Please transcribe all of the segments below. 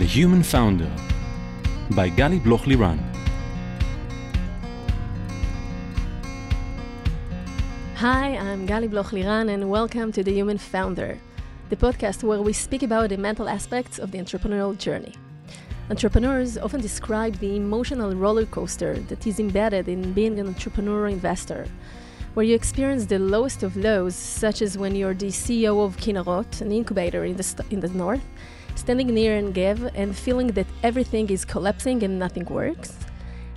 The Human Founder by Gali Bloch Liran. Hi, I'm Gali Bloch Liran, and welcome to The Human Founder, the podcast where we speak about the mental aspects of the entrepreneurial journey. Entrepreneurs often describe the emotional roller coaster that is embedded in being an entrepreneur investor, where you experience the lowest of lows, such as when you're the CEO of Kinarot, an incubator in the, st- in the north, standing near and give and feeling that everything is collapsing and nothing works.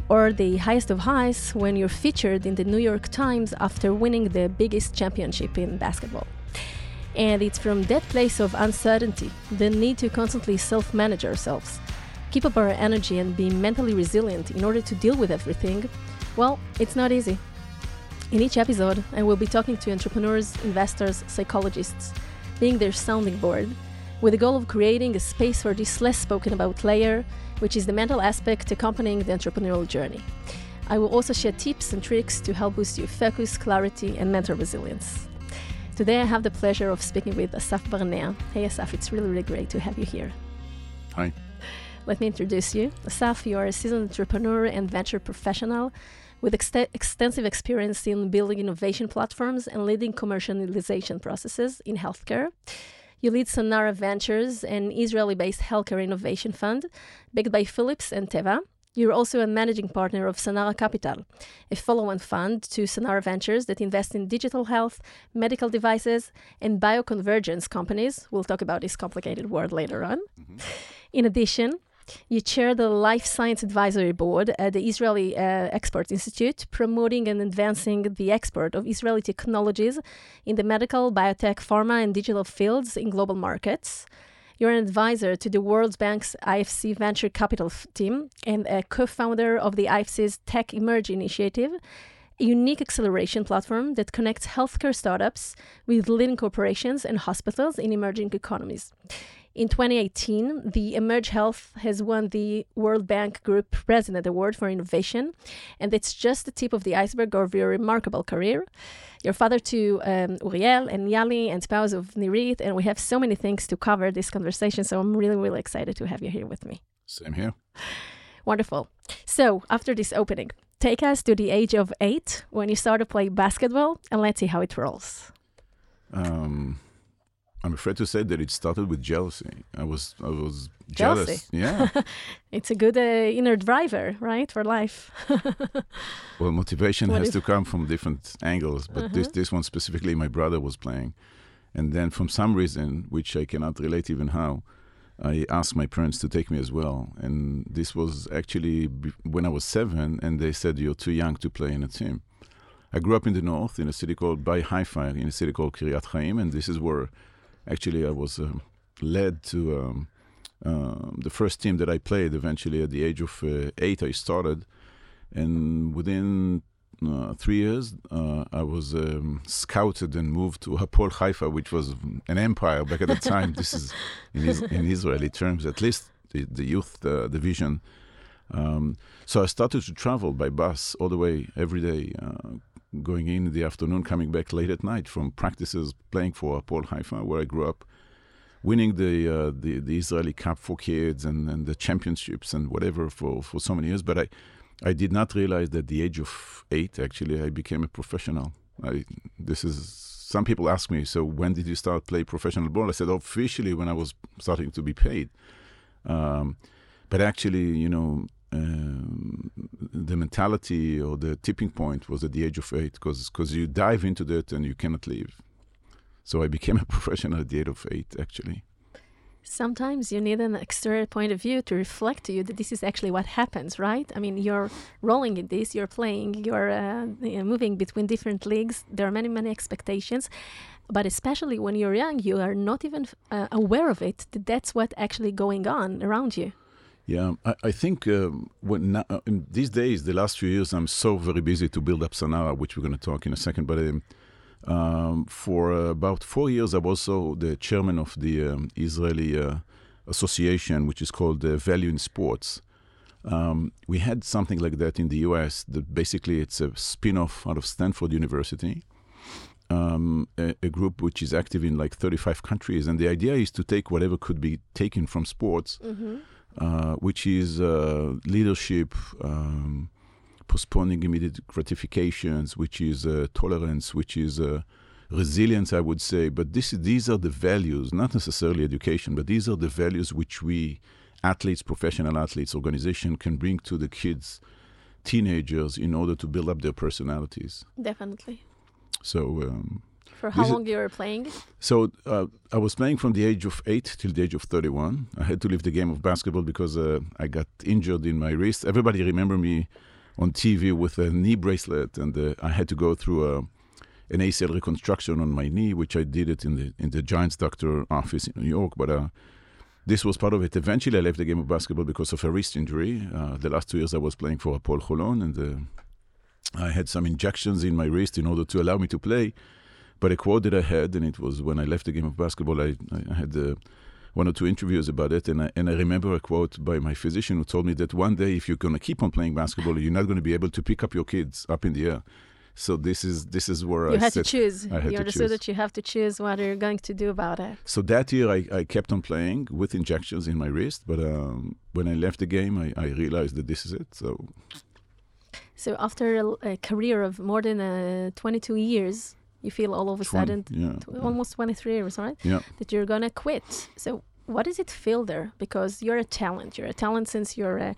Or the highest of highs when you're featured in the New York Times after winning the biggest championship in basketball. And it's from that place of uncertainty, the need to constantly self manage ourselves, keep up our energy, and be mentally resilient in order to deal with everything, well, it's not easy. In each episode, I will be talking to entrepreneurs, investors, psychologists, being their sounding board, with the goal of creating a space for this less spoken about layer, which is the mental aspect accompanying the entrepreneurial journey. I will also share tips and tricks to help boost your focus, clarity, and mental resilience. Today, I have the pleasure of speaking with Assaf Barnea. Hey, Assaf, it's really, really great to have you here. Hi. Let me introduce you. Assaf, you are a seasoned entrepreneur and venture professional with ex- extensive experience in building innovation platforms and leading commercialization processes in healthcare. You lead Sanara Ventures, an Israeli based healthcare innovation fund backed by Philips and Teva. You're also a managing partner of Sanara Capital, a follow on fund to Sanara Ventures that invests in digital health, medical devices, and bioconvergence companies. We'll talk about this complicated word later on. Mm-hmm. In addition, you chair the Life Science Advisory Board at the Israeli uh, Export Institute, promoting and advancing the export of Israeli technologies in the medical, biotech, pharma, and digital fields in global markets. You're an advisor to the World Bank's IFC Venture Capital team and a co founder of the IFC's Tech Emerge initiative, a unique acceleration platform that connects healthcare startups with leading corporations and hospitals in emerging economies. In 2018, the Emerge Health has won the World Bank Group President Award for Innovation, and it's just the tip of the iceberg of your remarkable career. You're father to um, Uriel and Yali and spouse of Nirit, and we have so many things to cover this conversation, so I'm really, really excited to have you here with me. Same here. Wonderful. So, after this opening, take us to the age of eight when you started playing basketball, and let's see how it rolls. Um, I'm afraid to say that it started with jealousy. I was I was jealous. Jealousy. Yeah. it's a good uh, inner driver, right, for life. well, motivation what has if... to come from different angles, but uh-huh. this this one specifically, my brother was playing, and then from some reason, which I cannot relate even how, I asked my parents to take me as well, and this was actually when I was seven, and they said you're too young to play in a team. I grew up in the north, in a city called by Haifa, in a city called Kiryat Chaim, and this is where actually I was um, led to um, uh, the first team that I played. Eventually, at the age of uh, eight, I started, and within uh, three years, uh, I was um, scouted and moved to Hapoel Haifa, which was an empire back at the time. this is in, is, in, Israeli terms, at least the, the youth uh, division. Um, so I started to travel by bus all the way every day, uh, going in, the afternoon, coming back late at night from practices playing for Hapoel Haifa, where I grew up, winning the uh, the, the Israeli Cup for kids and, and the championships and whatever for, for so many years. But I I did not realize that at the age of eight, actually, I became a professional. I, this is some people ask me, so when did you start play professional ball? I said officially when I was starting to be paid. Um, but actually, you know, um, the mentality or the tipping point was at the age of eight because because you dive into that and you cannot leave. So I became a professional at the age of eight, actually. Sometimes you need an external point of view to reflect to you that this is actually what happens, right? I mean, you're rolling in this, you're playing, you're uh, moving between different leagues. There are many, many expectations. But especially when you're young, you are not even uh, aware of it, that that's what actually going on around you. Yeah, I, I think um, when in these days, the last few years, I'm so very busy to build up Sanara, which we're going to talk in a second. But um, um, for uh, about four years, I was also the chairman of the um, Israeli uh, association, which is called uh, Value in Sports. Um, we had something like that in the U.S. That basically it's a spin-off out of Stanford University. Um, a, a, group which is active in like 35 countries, and the idea is to take whatever could be taken from sports, mm-hmm uh, which is uh, leadership, um, postponing immediate gratifications, which is uh, tolerance, which is uh, resilience, I would say. But this, these are the values, not necessarily education, but these are the values which we athletes, professional athletes, organization can bring to the kids, teenagers, in order to build up their personalities. Definitely. So. Um, for how long you were playing? So uh, I was playing from the age of eight till the age of 31. I had to leave the game of basketball because uh, I got injured in my wrist. Everybody remember me on TV with a knee bracelet, and uh, I had to go through a, an ACL reconstruction on my knee, which I did it in the in the Giants doctor office in New York. But uh, this was part of it. Eventually, I left the game of basketball because of a wrist injury. Uh, the last two years, I was playing for Hapoel Holon, and uh, I had some injections in my wrist in order to allow me to play. But a quote that I had, and it was when I left the game of basketball, I, I had uh, one or two interviews about it, and I, and I remember a quote by my physician who told me that one day, if you're going to keep on playing basketball, you're not going to be able to pick up your kids up in the air. So this is this is where you I had said, to choose. I had you to understood choose. that you have to choose what you're going to do about it. So that year, I, I kept on playing with injections in my wrist, but um, when I left the game, I, I realized that this is it. So So after a, a career of more than uh, 22 years, you feel all of a 20 sudden, yeah, almost 23 years, right? yeah. That you're gonna quit. So what does it feel there? Because you're a talent. You're a talent since you're uh,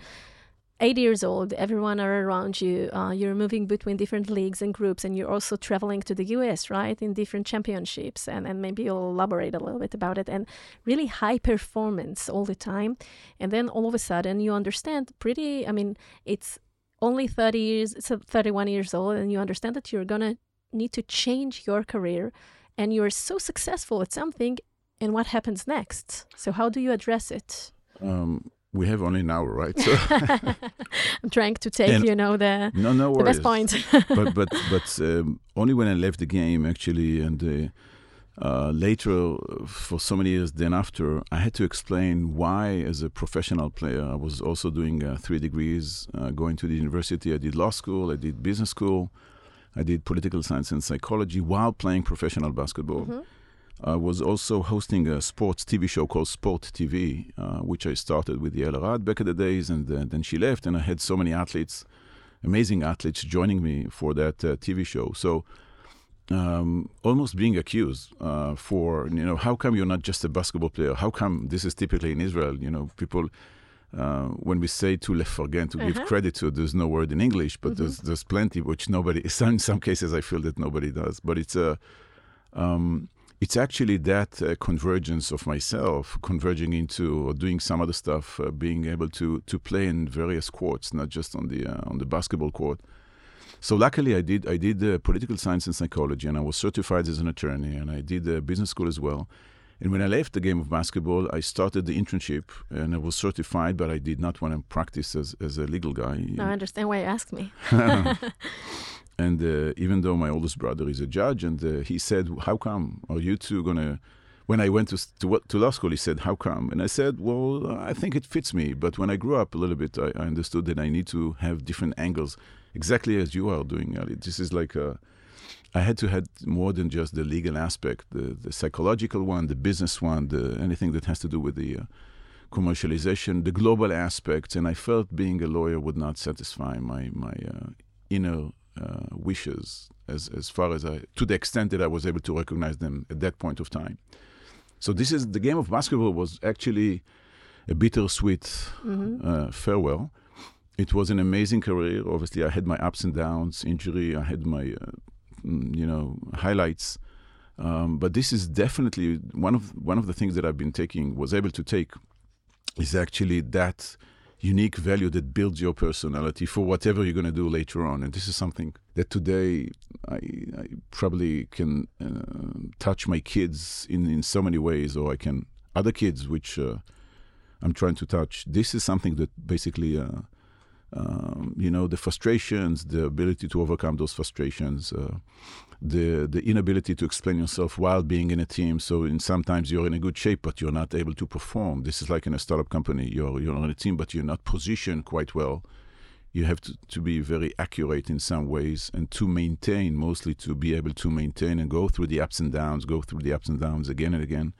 80 years old. Everyone are around you. Uh, you're moving between different leagues and groups, and you're also traveling to the U.S. right in different championships. And and maybe you'll elaborate a little bit about it. And really high performance all the time. And then all of a sudden you understand pretty. I mean, it's only 30 years. It's uh, 31 years old, and you understand that you're gonna need to change your career, and you're so successful at something. And what happens next? So how do you address it? Um, we have only an hour, right? So I'm trying to take, And- you know, the no, no the best point. but but but um, only when I left the game actually, and uh, uh, later uh, for so many years then after, I had to explain why, as a professional player, I was also doing uh, three degrees, uh, going to the university. I did law school, I did business school, I did political science and psychology while playing professional basketball. Mhm. I was also hosting a sports TV show called Sport TV, uh, which I started with Yael Arad back in the days, and uh, then she left, and I had so many athletes, amazing athletes, joining me for that uh, TV show. So, um, almost being accused uh, for you know how come you're not just a basketball player? How come this is typically in Israel? You know, people. Uh, when we say to leforgen to give Uh-huh. credit to, there's no word in English, but Mhm. there's there's plenty which nobody. Some, in some cases, I feel that nobody does. But it's a um, it's actually that uh, convergence of myself converging into or doing some other stuff, uh, being able to to play in various courts, not just on the uh, on the basketball court. So luckily, I did I did uh, political science and psychology, and I was certified as an attorney, and I did uh, business school as well. And when I left the game of basketball, I started the internship, and I was certified, but I did not want to practice as, as a legal guy. now I understand why you asked me. and uh, even though my oldest brother is a judge, and uh, he said, "How come are you two gonna?" When I went to, to to law school, he said, "How come?" And I said, "Well, I think it fits me." But when I grew up a little bit, I, I understood that I need to have different angles, exactly as you are doing, Gali. This is like a, I had to have more than just the legal aspect, the the psychological one, the business one, the anything that has to do with the. Uh, commercialization, the global aspects, and I felt being a lawyer would not satisfy my my uh, inner uh, wishes as as far as I to the extent that I was able to recognize them at that point of time. So this is the game of basketball was actually a bittersweet hmm uh, farewell. It was an amazing career. Obviously, I had my ups and downs, injury. I had my, uh, you know, highlights. Um, but this is definitely one of one of the things that I've been taking was able to take is actually that unique value that builds your personality for whatever you're going to do later on. And this is something that today I, I probably can uh, touch my kids in, in so many ways, or I can other kids which uh, I'm trying to touch. This is something that basically, uh, um, you know, the frustrations, the ability to overcome those frustrations, uh, the the inability to explain yourself while being in a team. So, in sometimes you're in a good shape, but you're not able to perform. This is like in a startup company. You're you're on a team, but you're not positioned quite well. You have to, to be very accurate in some ways and to maintain, mostly to be able to maintain and go through the ups and downs, go through the ups and downs again and again.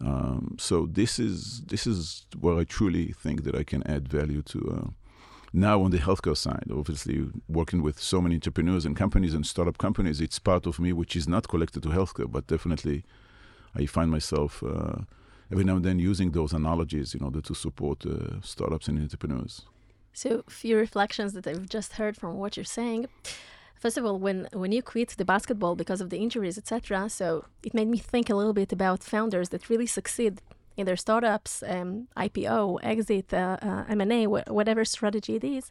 Um, so this is this is where I truly think that I can add value to. Uh, now on the healthcare side, obviously working with so many entrepreneurs and companies and startup companies, it's part of me which is not connected to healthcare, but definitely I find myself uh, every now and then using those analogies in order to support uh, startups and entrepreneurs. So, few reflections that I've just heard from what you're saying. First of all, when when you quit the basketball because of the injuries, etc., so it made me think a little bit about founders that really succeed in their startups, um, IPO, exit, uh, uh, M&A, wh- whatever strategy it is.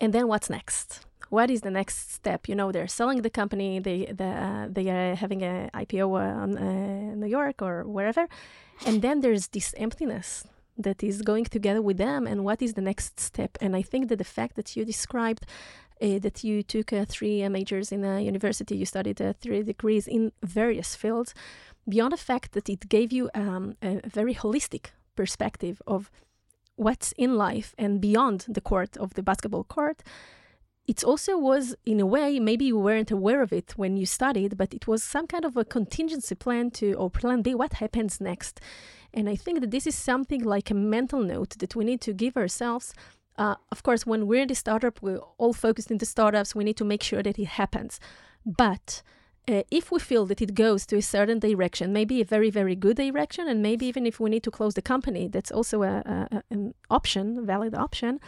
And then what's next? What is the next step? You know, they're selling the company, they the, uh, they are having an IPO on uh, New York or wherever, and then there's this emptiness that is going together with them. And what is the next step? And I think that the fact that you described uh, that you took uh, three uh, majors in a university, you studied uh, three degrees in various fields, beyond the fact that it gave you um, a very holistic perspective of what's in life and beyond the court of the basketball court. It also was, in a way, maybe you weren't aware of it when you studied, but it was some kind of a contingency plan to, or plan B, what happens next. And I think that this is something like a mental note that we need to give ourselves. Uh, of course, when we're in the startup, we're all focused in the startups. We need to make sure that it happens. But uh, if we feel that it goes to a certain direction, maybe a very, very good direction, and maybe even if we need to close the company, that's also a, a, an option, valid option.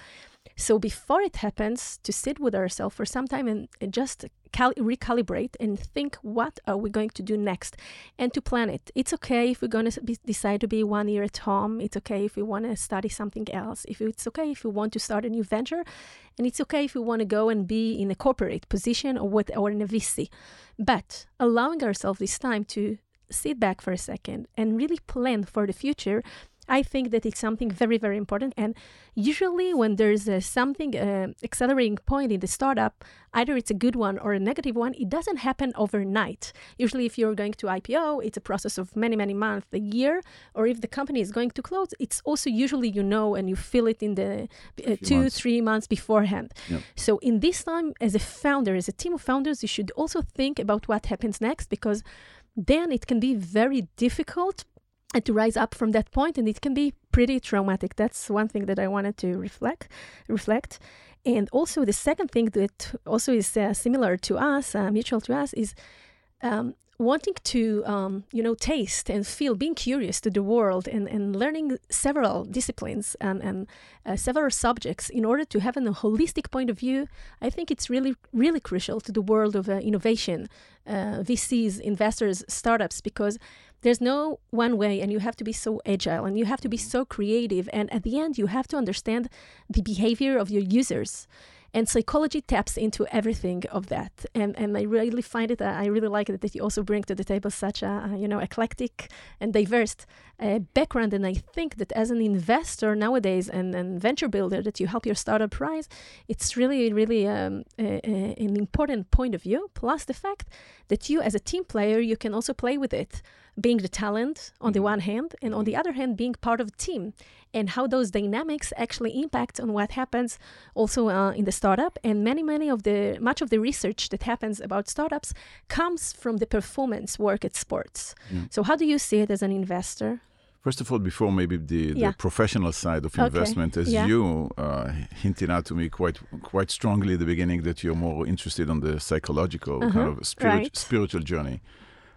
So before it happens, to sit with ourselves for some time and, just cal- recalibrate and think what are we going to do next and to plan it. It's okay if we're going to decide to be one year at home. It's okay if we want to study something else. If it's okay if we want to start a new venture, and it's okay if we want to go and be in a corporate position or with or in a VC. But allowing ourselves this time to sit back for a second and really plan for the future I think that it's something very, very important. And usually, when there's a something uh, accelerating point in the startup, either it's a good one or a negative one, it doesn't happen overnight. Usually, if you're going to IPO, it's a process of many, many months, a year. Or if the company is going to close, it's also usually you know and you feel it in the uh, two, months. three months beforehand. Yep. So, in this time, as a founder, as a team of founders, you should also think about what happens next because then it can be very difficult and to rise up from that point and it can be pretty traumatic. That's one thing that i wanted to reflect reflect. And also the second thing that also is uh, similar to us uh, mutual to us is um, wanting to um, you know taste and feel being curious to the world and, and learning several disciplines and, and uh, several subjects in order to have a holistic point of view. I think it's really really crucial to the world of uh, innovation uh, vcs investors startups because there's no one way and you have to be so agile and you have to be mm-hmm. so creative and at the end you have to understand the behavior of your users. And psychology taps into everything of that. And and i really find it i really like it that you also bring to the table such a you know eclectic and diverse uh, background and i think that as an investor nowadays and, and venture builder that you help your startup rise it's really really um, a, a, an important point of view plus the fact that you as a team player you can also play with it being the talent on the mm-hmm. one hand, and on the other hand, being part of a team, and how those dynamics actually impact on what happens also uh, in the startup. And many, many of the much of the research that happens about startups comes from the performance work at sports. Mm. So, how do you see it as an investor? First of all, before maybe the, yeah. the professional side of okay. investment, as yeah. you uh, hinted out to me quite quite strongly at the beginning that you're more interested on the psychological uh-huh. kind of spirit, right. spiritual journey.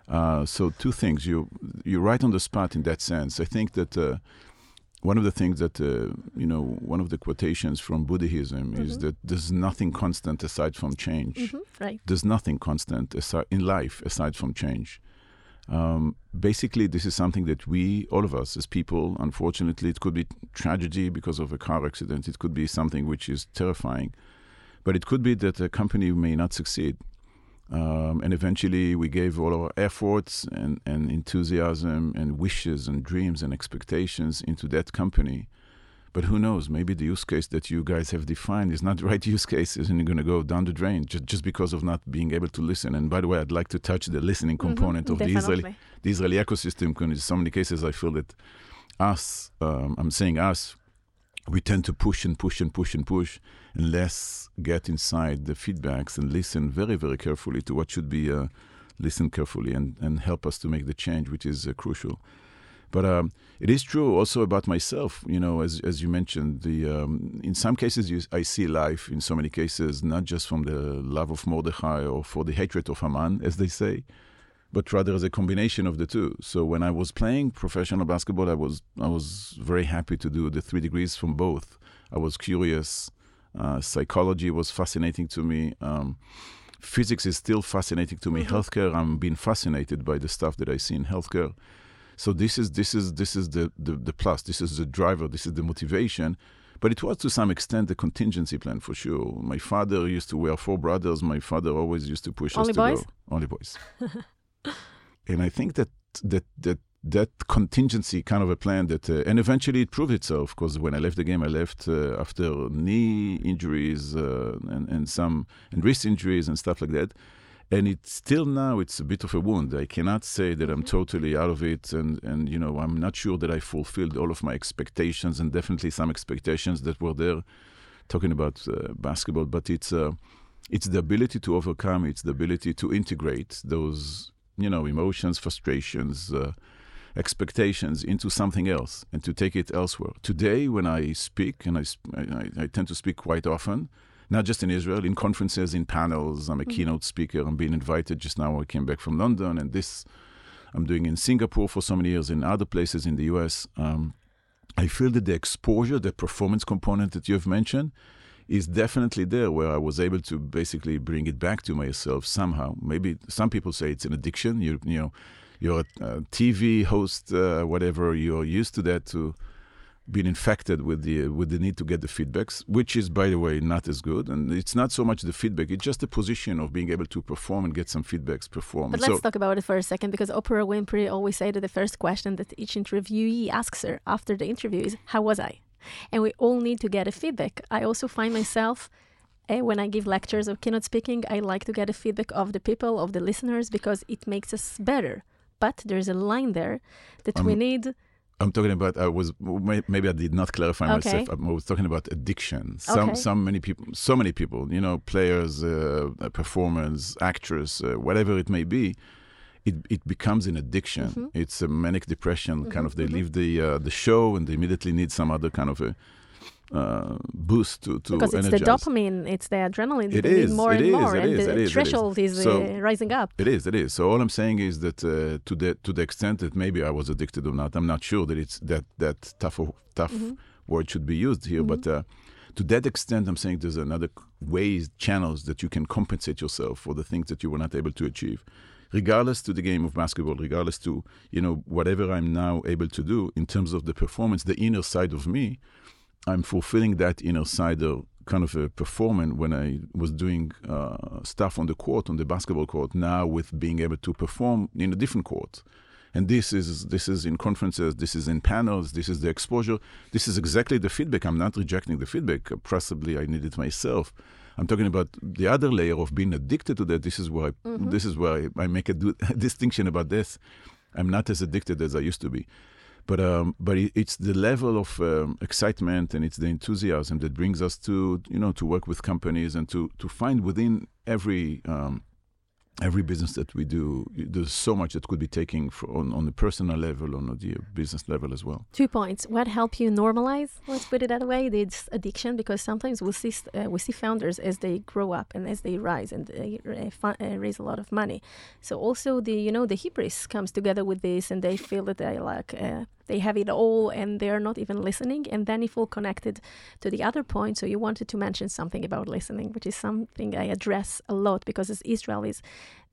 Uh, so two things. You you're right on the spot in that sense. I think that uh, one of the things that uh, you know, one of the quotations from Buddhism mm-hmm. is that there's nothing constant aside from change. Mm-hmm, right. There's nothing constant aside in life aside from change. Um, basically, this is something that we, all of us as people, unfortunately, it could be tragedy because of a car accident. It could be something which is terrifying, but it could be that a company may not succeed um, and eventually, we gave all our efforts and, and enthusiasm and wishes and dreams and expectations into that company. But who knows? Maybe the use case that you guys have defined is not the right use case, isn't going to go down the drain just, just because of not being able to listen. And by the way, I'd like to touch the listening mm-hmm, component mm-hmm, of the Israeli, the Israeli ecosystem because in so many cases I feel that us, um, I'm saying us, we tend to push and push and push and push and less get inside the feedbacks and listen very, very carefully to what should be uh, listen carefully and, and help us to make the change, which is uh, crucial. But um, it is true also about myself. You know, as as you mentioned, the um, in some cases you, I see life in so many cases not just from the love of Mordechai or for the hatred of Haman, as they say, but rather as a combination of the two. So when I was playing professional basketball, I was I was very happy to do the three degrees from both. I was curious. Uh, psychology was fascinating to me. Um, physics is still fascinating to me. Mm-hmm. Healthcare, I'm being fascinated by the stuff that I see in healthcare. So this is this is this is the, the, the plus. This is the driver. This is the motivation. But it was to some extent the contingency plan for sure. My father used to. We are four brothers. My father always used to push Only us to boys? go. Only boys. and I think that that that that contingency kind of a plan that uh, and eventually it proved itself because when I left the game I left uh, after knee injuries uh, and and some and wrist injuries and stuff like that and it's still now it's a bit of a wound I cannot say that I'm mm-hmm. totally out of it and and you know I'm not sure that I fulfilled all of my expectations and definitely some expectations that were there talking about uh, basketball but it's uh, it's the ability to overcome it's the ability to integrate those you know emotions frustrations uh, expectations into something else and to take it elsewhere. Today, when I speak, and I, I, I, tend to speak quite often, not just in Israel, in conferences, in panels, I'm a mm-hmm. keynote speaker. I'm being invited. Just now, I came back from London, and this I'm doing in Singapore for so many years, in other places in the US. Um, I feel that the exposure, the performance component that you've mentioned, is definitely there where I was able to basically bring it back to myself somehow. Maybe some people say it's an addiction. You, you know, you're a, TV host, uh, whatever, you're used to that to being infected with the with the need to get the feedbacks, which is, by the way, not as good. And it's not so much the feedback; it's just the position of being able to perform and get some feedbacks. Perform. But let's talk about it for a second, because Oprah Winfrey always say that the first question that each interviewee asks her after the interview is, "How was I?" And we all need to get a feedback. I also find myself. Uh, when I give lectures of keynote speaking, I like to get a feedback of the people, of the listeners, because it makes us better but there's a line there that um, we need. I'm talking about. I was maybe I did not clarify okay. myself. I was talking about addiction. Some, okay. some many people, so many people. You know, players, uh, performers, actors, uh, whatever it may be. It, it becomes an addiction. Mm-hmm. It's a manic depression mm-hmm, kind of. They mm-hmm. leave the uh, the show and they immediately need some other kind of a uh, boost to, to because it's energize. the dopamine, it's the adrenaline. It is more it and is, more, and is, the threshold is, so uh, rising up. It is, it is. So all I'm saying is that uh, to the to the extent that maybe I was addicted or not, I'm not sure that it's that that tough tough mm-hmm. word should be used here, mm-hmm. but. Uh, to that extent, I'm saying there's another ways, channels that you can compensate yourself for the things that you were not able to achieve regardless to the game of basketball, regardless to you know whatever I'm now able to do in terms of the performance, the inner side of me I'm fulfilling that inner side of kind of a performance when I was doing uh, stuff on the court, on the basketball court. Now with being able to perform in a different court, and this is this is in conferences, this is in panels, this is the exposure. This is exactly the feedback. I'm not rejecting the feedback. Possibly I need it myself. I'm talking about the other layer of being addicted to that. This is where I, mm-hmm. this is where I, I make a, do, a distinction about this. I'm not as addicted as I used to be. But um, but it, it's the level of um, excitement and it's the enthusiasm that brings us to you know to work with companies and to to find within every um, every business that we do, there's so much that could be taken on, on the personal level, on the business level as well. Two points. What help you normalize, let's put it that way, this addiction? Because sometimes we see, uh, we see founders as they grow up and as they rise and they uh, uh, raise a lot of money. So also the, you know, the hubris comes together with this and they feel that they like, uh, they have it all and they're not even listening. And then if all connected to the other point, so you wanted to mention something about listening, which is something I address a lot because as Israelis,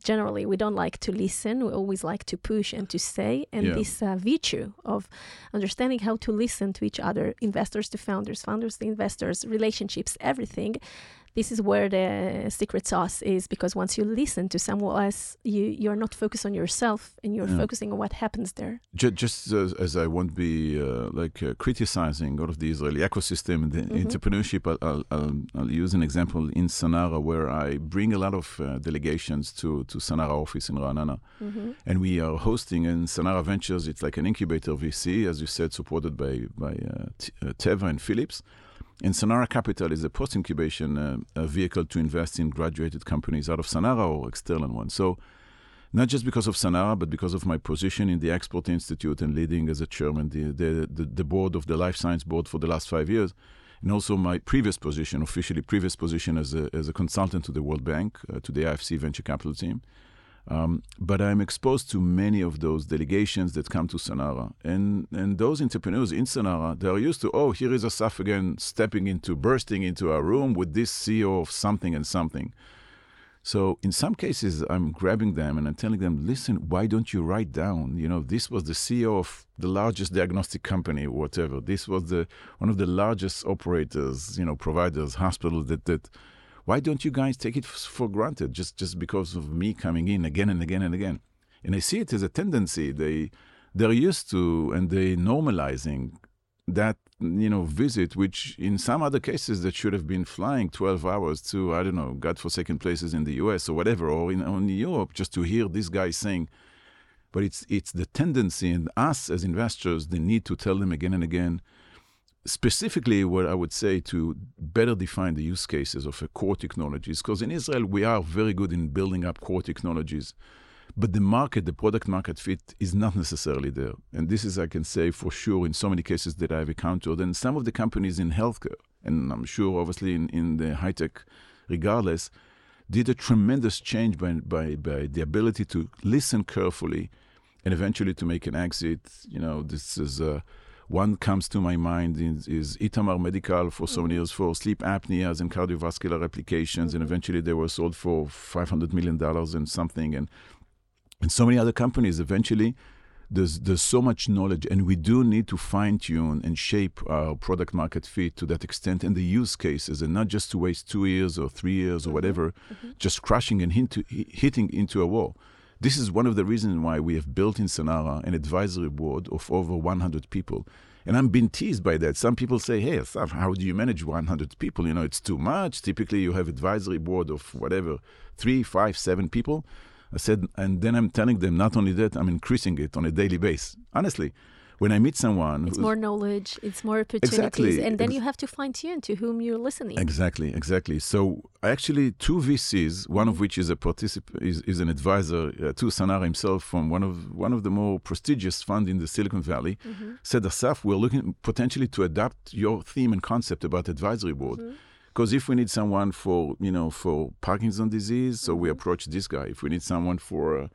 generally we don't like to listen. We always like to push and to say. And yeah. this uh, virtue of understanding how to listen to each other, investors to founders, founders to investors, relationships, everything this is where the secret sauce is because once you listen to someone else, you you're not focused on yourself and you're yeah. focusing on what happens there. Just, just as, as, I won't be uh, like uh, criticizing all of the Israeli ecosystem and the mm-hmm. entrepreneurship, I'll, I'll, I'll, use an example in Sanara where I bring a lot of uh, delegations to to Sanara office in Ra'anana, mm-hmm. and we are hosting in Sanara Ventures. It's like an incubator VC, as you said, supported by by uh, T- uh, Teva and Philips and Sanara Capital is a post incubation uh, vehicle to invest in graduated companies out of Sanara or external ones. So not just because of Sanara, but because of my position in the Export Institute and leading as a chairman the, the, the, the board of the Life Science Board for the last five years, and also my previous position, officially previous position as a, as a consultant to the World Bank, uh, to the IFC venture capital team. Um, but I'm exposed to many of those delegations that come to Sanara. And, and those entrepreneurs in Sanara, they're used to, oh, here is Assaf again stepping into, bursting into our room with this CEO of something and something. So in some cases, I'm grabbing them and I'm telling them, listen, why don't you write down? You know, this was the CEO of the largest diagnostic company, whatever. This was the one of the largest operators, you know, providers, hospitals. That that. Why don't you guys take it for granted just just because of me coming in again and again and again? And I see it as a tendency. They they're used to and they normalizing that you know visit which in some other cases that should have been flying 12 hours to i don't know godforsaken places in the us or whatever or in, europe just to hear this guy saying but it's it's the tendency and us as investors the need to tell them again and again specifically what i would say to better define the use cases of a core technologies because in israel we are very good in building up core technologies but the market, the product market fit is not necessarily there. And this is, I can say for sure, in so many cases that I've encountered. And some of the companies in healthcare, and I'm sure obviously in, in the high tech regardless, did a tremendous change by, by, by the ability to listen carefully and eventually to make an exit. You know, this is uh, one comes to my mind is, is Itamar Medical for so many mm-hmm. years for sleep apneas and cardiovascular applications, mm-hmm. and eventually they were sold for five hundred million dollars and something. And and so many other companies eventually there's there's so much knowledge and we do need to fine tune and shape our product market fit to that extent and the use cases and not just to waste two years or three years or mm-hmm. whatever mm-hmm. just crashing and hitting into a wall this is one of the reasons why we have built in Sanara an advisory board of over 100 people and I'm being teased by that. Some people say, hey, how do you manage 100 people? You know, it's too much. Typically, you have advisory board of whatever, three, five, seven people. I said, and then I'm telling them not only that, I'm increasing it on a daily basis. Honestly, when I meet someone, it's more knowledge, it's more opportunities, exactly. and then you have to fine tune to whom you're listening. Exactly, exactly. So actually, two VCs, one of which is a participant, is, is an advisor uh, to Sanara himself from one of one of the more prestigious funds in the Silicon Valley, mm-hmm. said, Assaf, we're looking potentially to adapt your theme and concept about advisory board. Mm-hmm because if we need someone for, you know, for Parkinson disease, so we mm-hmm. approach this guy. If we need someone for uh,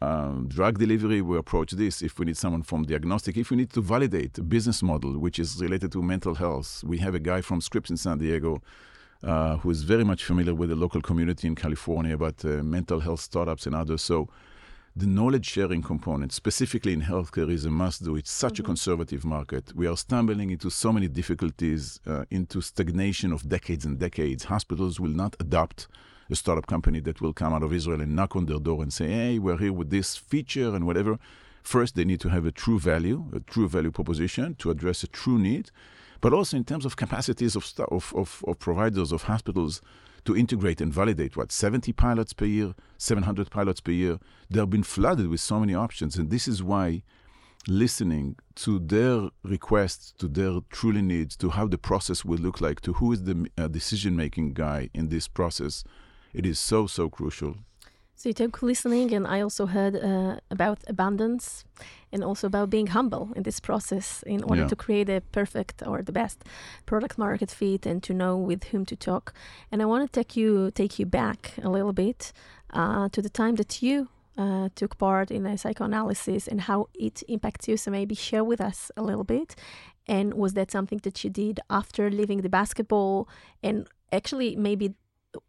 um, drug delivery, we approach this. If we need someone from diagnostic, if we need to validate a business model which is related to mental health, we have a guy from Scripps in San Diego uh, who is very much familiar with the local community in California about uh, mental health startups and others. So the knowledge sharing component, specifically in healthcare, is a must do. It's such mm-hmm. a conservative market. We are stumbling into so many difficulties, uh, into stagnation of decades and decades. Hospitals will not adopt a startup company that will come out of Israel and knock on their door and say, hey, we're here with this feature and whatever. First, they need to have a true value, a true value proposition to address a true need, but also in terms of capacities of, of, of, of providers, of hospitals to integrate and validate what 70 pilots per year, 700 pilots per year. They've been flooded with so many options, and this is why listening to their requests, to their truly needs, to how the process will look like, to who is the uh, decision-making guy in this process, it is so so crucial. So you took listening, and I also heard uh, about abundance and also about being humble in this process in order yeah. to create a perfect or the best product market fit and to know with whom to talk. And I want to take you take you back a little bit uh, to the time that you uh, took part in a psychoanalysis and how it impacts you. So maybe share with us a little bit. And was that something that you did after leaving the basketball? And actually, maybe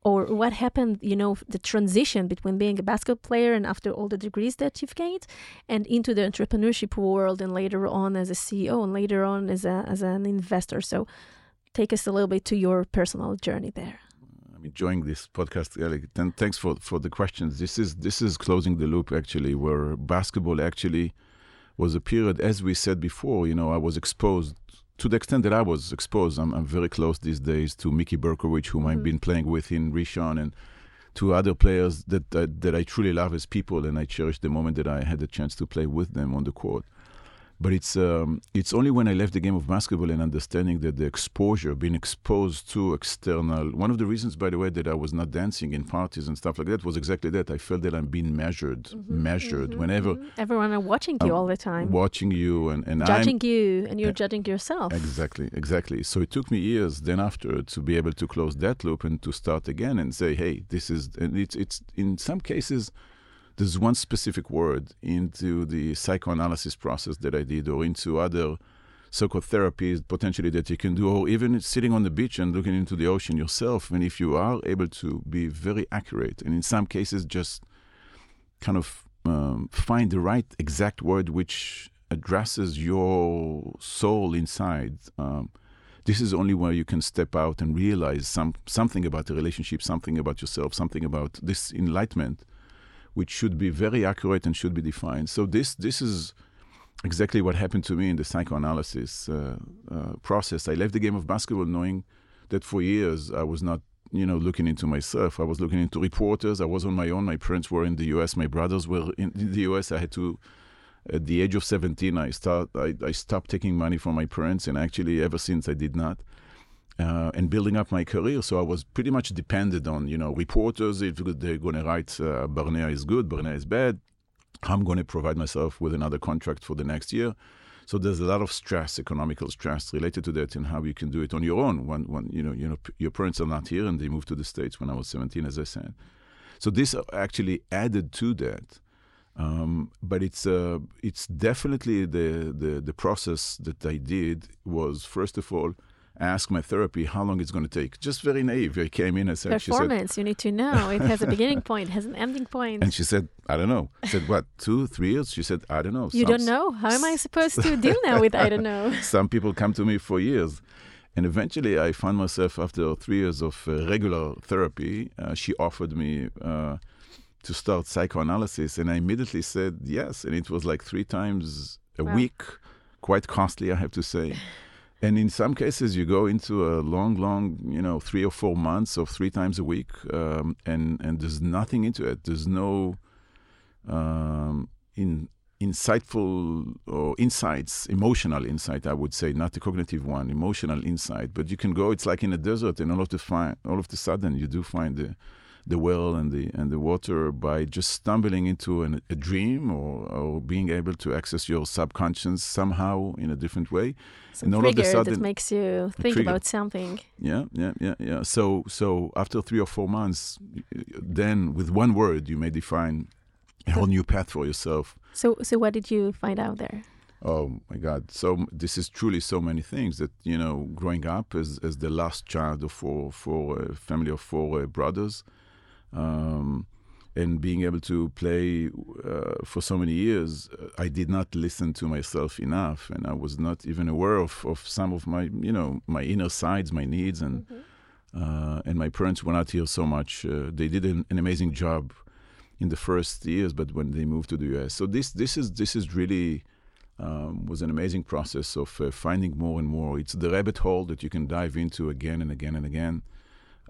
or what happened, you know, the transition between being a basketball player and after all the degrees that you've gained and into the entrepreneurship world and later on as a CEO and later on as, a, as an investor. So take us a little bit to your personal journey there. I'm enjoying this podcast, Ellie. And thanks for, for the questions. This is this is closing the loop actually, where basketball actually was a period, as we said before, you know, I was exposed to the extent that I was exposed, I'm, I'm very close these days to Mickey Berkowitz, whom mm-hmm. I've been playing with in Rishon, and to other players that, that, that I truly love as people, and I cherish the moment that I had the chance to play with them on the court. But it's um, it's only when I left the game of basketball and understanding that the exposure, being exposed to external. One of the reasons, by the way, that I was not dancing in parties and stuff like that was exactly that. I felt that I'm being measured, mm-hmm, measured mm-hmm, whenever mm-hmm. everyone are watching you all the time, watching you and and judging I'm, you, and you're uh, judging yourself. Exactly, exactly. So it took me years then after to be able to close that loop and to start again and say, hey, this is. And it's it's in some cases there's one specific word into the psychoanalysis process that I did, or into other psychotherapies potentially that you can do, or even sitting on the beach and looking into the ocean yourself. And if you are able to be very accurate, and in some cases just kind of um, find the right exact word which addresses your soul inside. Um, this is only where you can step out and realize some something about the relationship, something about yourself, something about this enlightenment which should be very accurate and should be defined. So this this is exactly what happened to me in the psychoanalysis uh, uh, process. I left the game of basketball knowing that for years I was not, you know, looking into myself. I was looking into reporters. I was on my own. My parents were in the U.S. My brothers were in the U.S. I had to. At the age of 17, I start. I, I stopped taking money from my parents, and actually, ever since, I did not uh, and building up my career. So I was pretty much dependent on, you know, reporters. If they're going to write uh, Barnea is good, Barnea is bad, I'm going to provide myself with another contract for the next year. So there's a lot of stress, economical stress related to that, and how you can do it on your own when, when you know, you know, your parents are not here and they moved to the states when I was 17, as I said. So this actually added to that. Um, but it's uh, it's definitely the, the the process that I did was first of all ask my therapy how long it's going to take. Just very naive. I came in and said, Performance, said, you need to know. It has a beginning point, has an ending point. And she said, I don't know. I said, what, two, three years? She said, I don't know. You Some, don't know? How am I supposed to deal now with I don't know? Some people come to me for years. And eventually I found myself after three years of uh, regular therapy, uh, she offered me uh, to start psychoanalysis. And I immediately said yes. And it was like three times a wow. week, quite costly, I have to say. And in some cases, you go into a long, long, you know, three or four months of three times a week, um, and and there's nothing into it. There's no um, in insightful or insights, emotional insight, I would say, not the cognitive one, emotional insight. But you can go. It's like in a desert, and all of the fi- all of the sudden, you do find the the well and the and the water by just stumbling into an, a dream or, or being able to access your subconscious somehow in a different way. Some and all of a sudden, that makes you think about something. Yeah, yeah, yeah, yeah. So so after three or four months, then with one word you may define a whole new path for yourself. So so what did you find out there? Oh my God! So this is truly so many things that you know. Growing up as as the last child of four four uh, family of four uh, brothers, um, and being able to play uh, for so many years, uh, I did not listen to myself enough, and I was not even aware of, of some of my, you know, my inner sides, my needs, and mm-hmm. uh, and my parents were not here so much. Uh, they did an, an, amazing job in the first years, but when they moved to the U.S., so this this is this is really. Um, was an amazing process of uh, finding more and more. It's the rabbit hole that you can dive into again and again and again.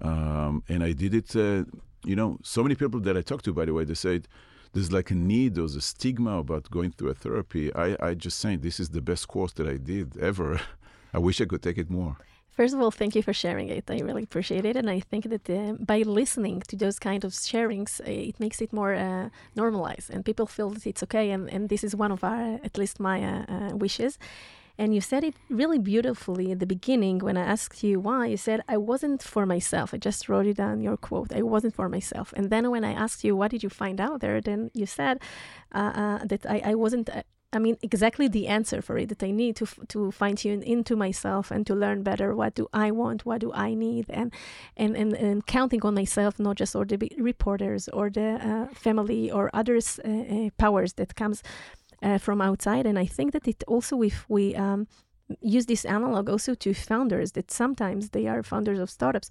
Um, and I did it uh, you know, so many people that I talk to, by the way, they said there's like a need, there's a stigma about going through a therapy. I, I just saying this is the best course that I did ever. I wish I could take it more. First of all, thank you for sharing it. I really appreciate it, and I think that uh, by listening to those kind of sharings, uh, it makes it more uh, normalized, and people feel that it's okay. And, and this is one of our, at least my uh, uh, wishes. And you said it really beautifully at the beginning when I asked you why. You said, I wasn't for myself. I just wrote it down, your quote. I wasn't for myself. And then when I asked you, what did you find out there? Then you said uh, uh, that I, I wasn't. Uh, I mean, exactly the answer for it that I need to to fine tune into myself and to learn better. What do I want? What do I need? And and and, and counting on myself, not just or the reporters or the uh, family or others uh, uh, powers that comes uh, from outside. And I think that it also, if we um, use this analog also to founders, that sometimes they are founders of startups.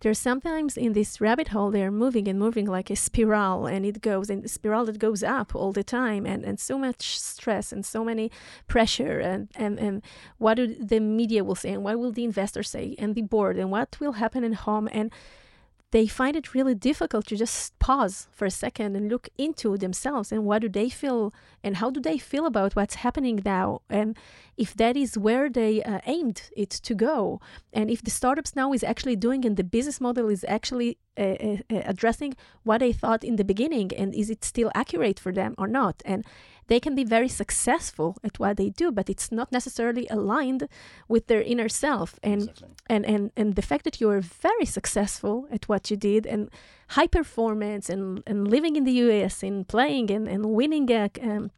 They're sometimes in this rabbit hole, they're moving and moving like a spiral, and it goes in a spiral that goes up all the time, and, and so much stress and so many pressure, and, and, and what do the media will say, and what will the investors say, and the board, and what will happen in home. And they find it really difficult to just pause for a second and look into themselves and what do they feel and how do they feel about what's happening now? And if that is where they uh, aimed it to go. And if the startups now is actually doing and the business model is actually uh, uh, uh addressing what they thought in the beginning and is it still accurate for them or not? And they can be very successful at what they do, but it's not necessarily aligned with their inner self. And exactly. and, and and the fact that you are very successful at what you did and high performance and, and living in the US and playing and, and winning uh, um,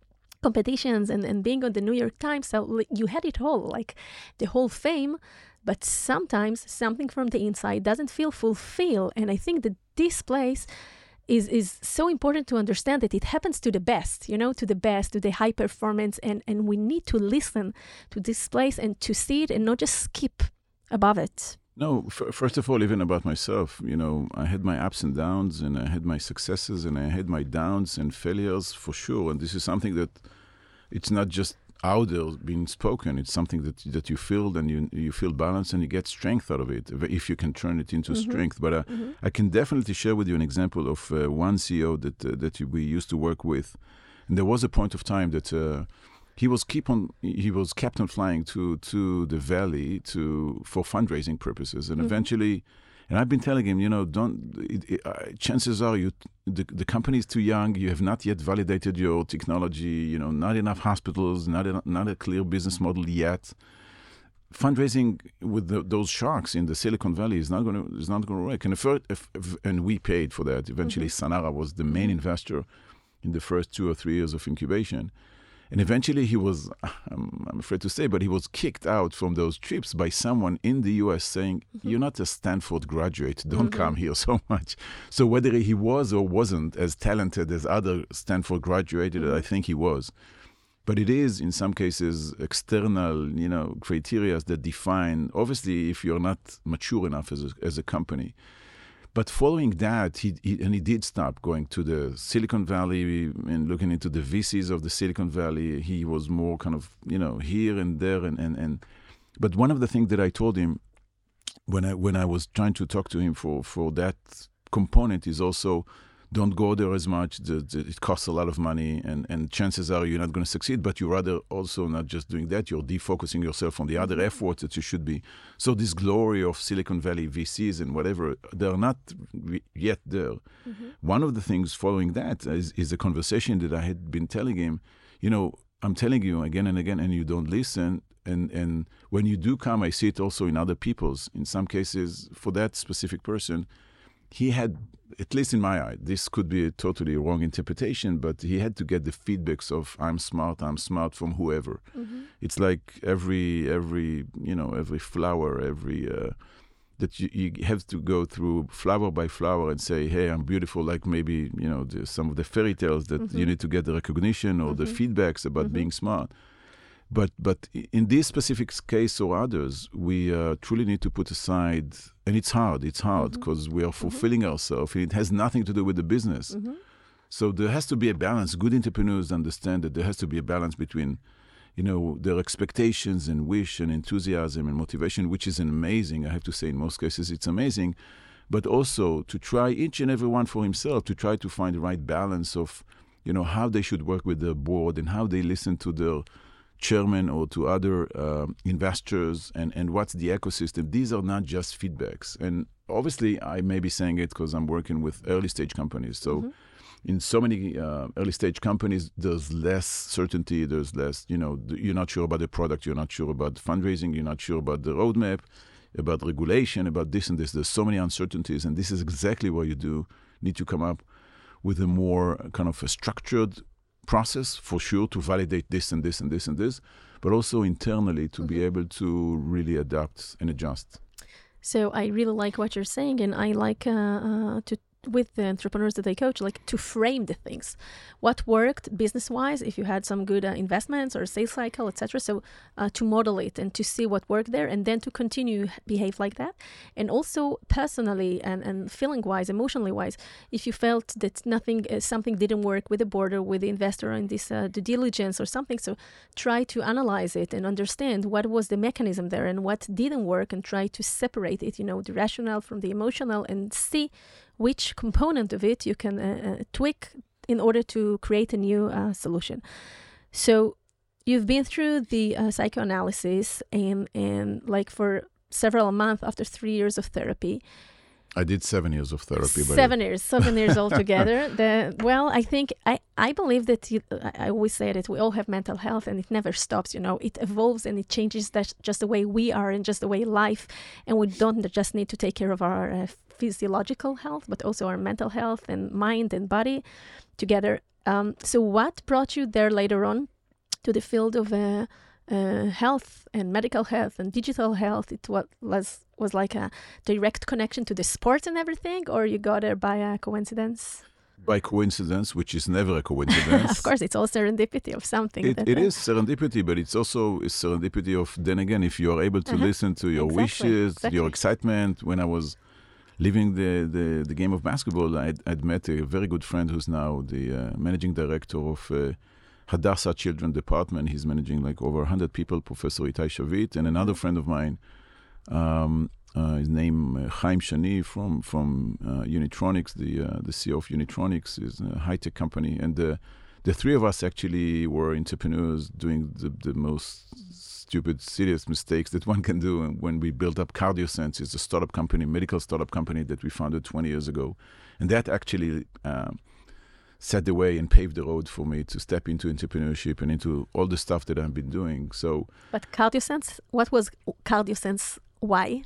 competitions and, and being on the New York Times, so you had it all, like the whole fame. But sometimes something from the inside doesn't feel fulfilled. And I think that this place is is so important to understand that it happens to the best, you know, to the best, to the high performance, and and we need to listen to this place and to see it and not just skip above it. No, f- first of all, even about myself, you know, I had my ups and downs, and I had my successes, and I had my downs and failures for sure. And this is something that it's not just out there being spoken. It's something that that you feel and you you feel balanced and you get strength out of it if you can turn it into mm-hmm. strength. But uh, mm-hmm. I can definitely share with you an example of uh, one CEO that uh, that we used to work with, and there was a point of time that. Uh, he was keep on he was kept on flying to to the valley to for fundraising purposes and mm-hmm. eventually and I've been telling him, you know, don't. It, it, uh, chances are you the, the company is too young. You have not yet validated your technology. You know, not enough hospitals. Not a, not a clear business model yet. Fundraising with the, those sharks in the Silicon Valley is not going to is not going to work. And if, if, if, and we paid for that. Eventually, mm-hmm. Sanara was the main investor in the first two or three years of incubation. And eventually he was, I'm, afraid to say, but he was kicked out from those trips by someone in the US saying, mm-hmm. You're not a Stanford graduate, don't mm-hmm. come here so much. So whether he was or wasn't as talented as other Stanford graduated, mm-hmm. I think he was. But it is, in some cases, external, you know, criteria that define, obviously, if you're not mature enough as a, as a company, but following that, he, he, and he did stop going to the Silicon Valley and looking into the VCs of the Silicon Valley. He was more kind of you know here and there and and, and but one of the things that I told him when I when I was trying to talk to him for for that component is also don't go there as much. The, the, it costs a lot of money, and, and chances are you're not going to succeed. But you rather also not just doing that, you're defocusing yourself on the other mm-hmm. efforts that you should be. So this glory of Silicon Valley VCs and whatever, they're not yet there. Mm-hmm. One of the things following that is, is a conversation that I had been telling him. You know, I'm telling you again and again, and you don't listen. And and when you do come, I see it also in other people's. In some cases, for that specific person, he had at least in my eye, this could be a totally wrong interpretation, but he had to get the feedbacks of "I'm smart, I'm smart" from whoever. Mm-hmm. It's like every every you know every flower, every uh, that you, you have to go through flower by flower and say, "Hey, I'm beautiful." Like maybe you know the, some of the fairy tales that mm-hmm. you need to get the recognition or mm-hmm. the feedbacks about mm-hmm. being smart. But but in this specific case or others, we uh, truly need to put aside, and it's hard. It's hard because mm-hmm. we are mm-hmm. fulfilling mm-hmm. ourselves. It has nothing to do with the business. Mm-hmm. So there has to be a balance. Good entrepreneurs understand that there has to be a balance between, you know, their expectations and wish and enthusiasm and motivation, which is amazing. I have to say, in most cases, it's amazing. But also to try each and every one for himself to try to find the right balance of, you know, how they should work with the board and how they listen to their chairman or to other uh, investors and, and what's the ecosystem. These are not just feedbacks. And obviously, I may be saying it because I'm working with early stage companies. So, mm-hmm. in so many uh, early stage companies, there's less certainty. There's less, you know, you're not sure about the product, you're not sure about fundraising, you're not sure about the roadmap, about regulation, about this and this. There's so many uncertainties. And this is exactly what you do need to come up with a more kind of a structured process for sure to validate this and this and this and this, but also internally to mm-hmm. be able to really adapt and adjust. So I really like what you're saying, and I like uh, uh, to with the entrepreneurs that I coach, like to frame the things, what worked business wise, if you had some good uh, investments or sales cycle, etc. So uh, to model it and to see what worked there, and then to continue behave like that, and also personally and and feeling wise, emotionally wise, if you felt that nothing, uh, something didn't work with the board or with the investor in this uh, due diligence or something, so try to analyze it and understand what was the mechanism there and what didn't work, and try to separate it, you know, the rational from the emotional, and see which component of it you can uh, uh, tweak in order to create a new uh, solution. So you've been through the uh, psychoanalysis and and like for several months after three years of therapy. I did seven years of therapy. Seven years, seven years altogether. the, well, I think I, I believe that you, I always say that we all have mental health and it never stops. You know, it evolves and it changes. That's just the way we are and just the way life. And we don't just need to take care of our uh, physiological health, but also our mental health and mind and body together. Um, so, what brought you there later on to the field of uh, uh, health and medical health and digital health? It was, was like a direct connection to the sport and everything, or you got there by a coincidence? by coincidence, which is never a coincidence. of course, it's all serendipity of something. It, it uh, is serendipity, but it's also serendipity of then again, if you are able to uh-huh. listen to your exactly. wishes, exactly. your excitement. When I was leaving the, the, the game of basketball, I'd, I'd, met a very good friend who's now the uh, managing director of uh, Hadassah Children Department. He's managing like over 100 people, Professor Itai Shavit, and another friend of mine, um, uh, his name uh, Chaim Shani from from uh, Unitronics, the uh, the CEO of Unitronics, is a high tech company, and the the three of us actually were entrepreneurs doing the, the most stupid, serious mistakes that one can do And when we built up CardioSense. It's a startup company, medical startup company that we founded 20 years ago. And that actually uh, set the way and paved the road for me to step into entrepreneurship and into all the stuff that I've been doing. So, But CardioSense, what was CardioSense? Why?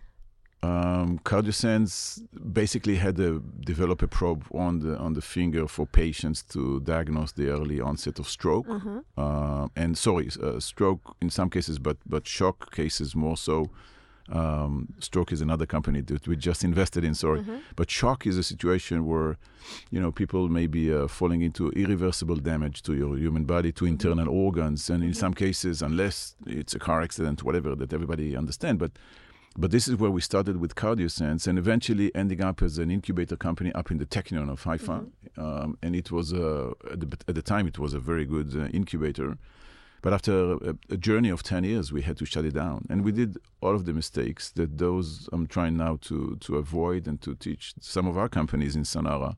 um, CardioSense basically had to develop a probe on the on the finger for patients to diagnose the early onset of stroke, uh-huh. uh, and sorry, uh, stroke in some cases, but but shock cases more so. Um, stroke is another company that we just invested in. Sorry, uh-huh. but shock is a situation where, you know, people may be uh, falling into irreversible damage to your human body, to mm-hmm. internal organs, and in mm-hmm. some cases, unless it's a car accident, whatever that everybody understand, but but this is where we started with CardioSense and eventually ending up as an incubator company up in the Technion of Haifa. Mm-hmm. Um, and it was, uh, at, the, at, the, time, it was a very good uh, incubator. But after a, a, journey of 10 years, we had to shut it down. And we did all of the mistakes that those I'm trying now to, to avoid and to teach some of our companies in Sanara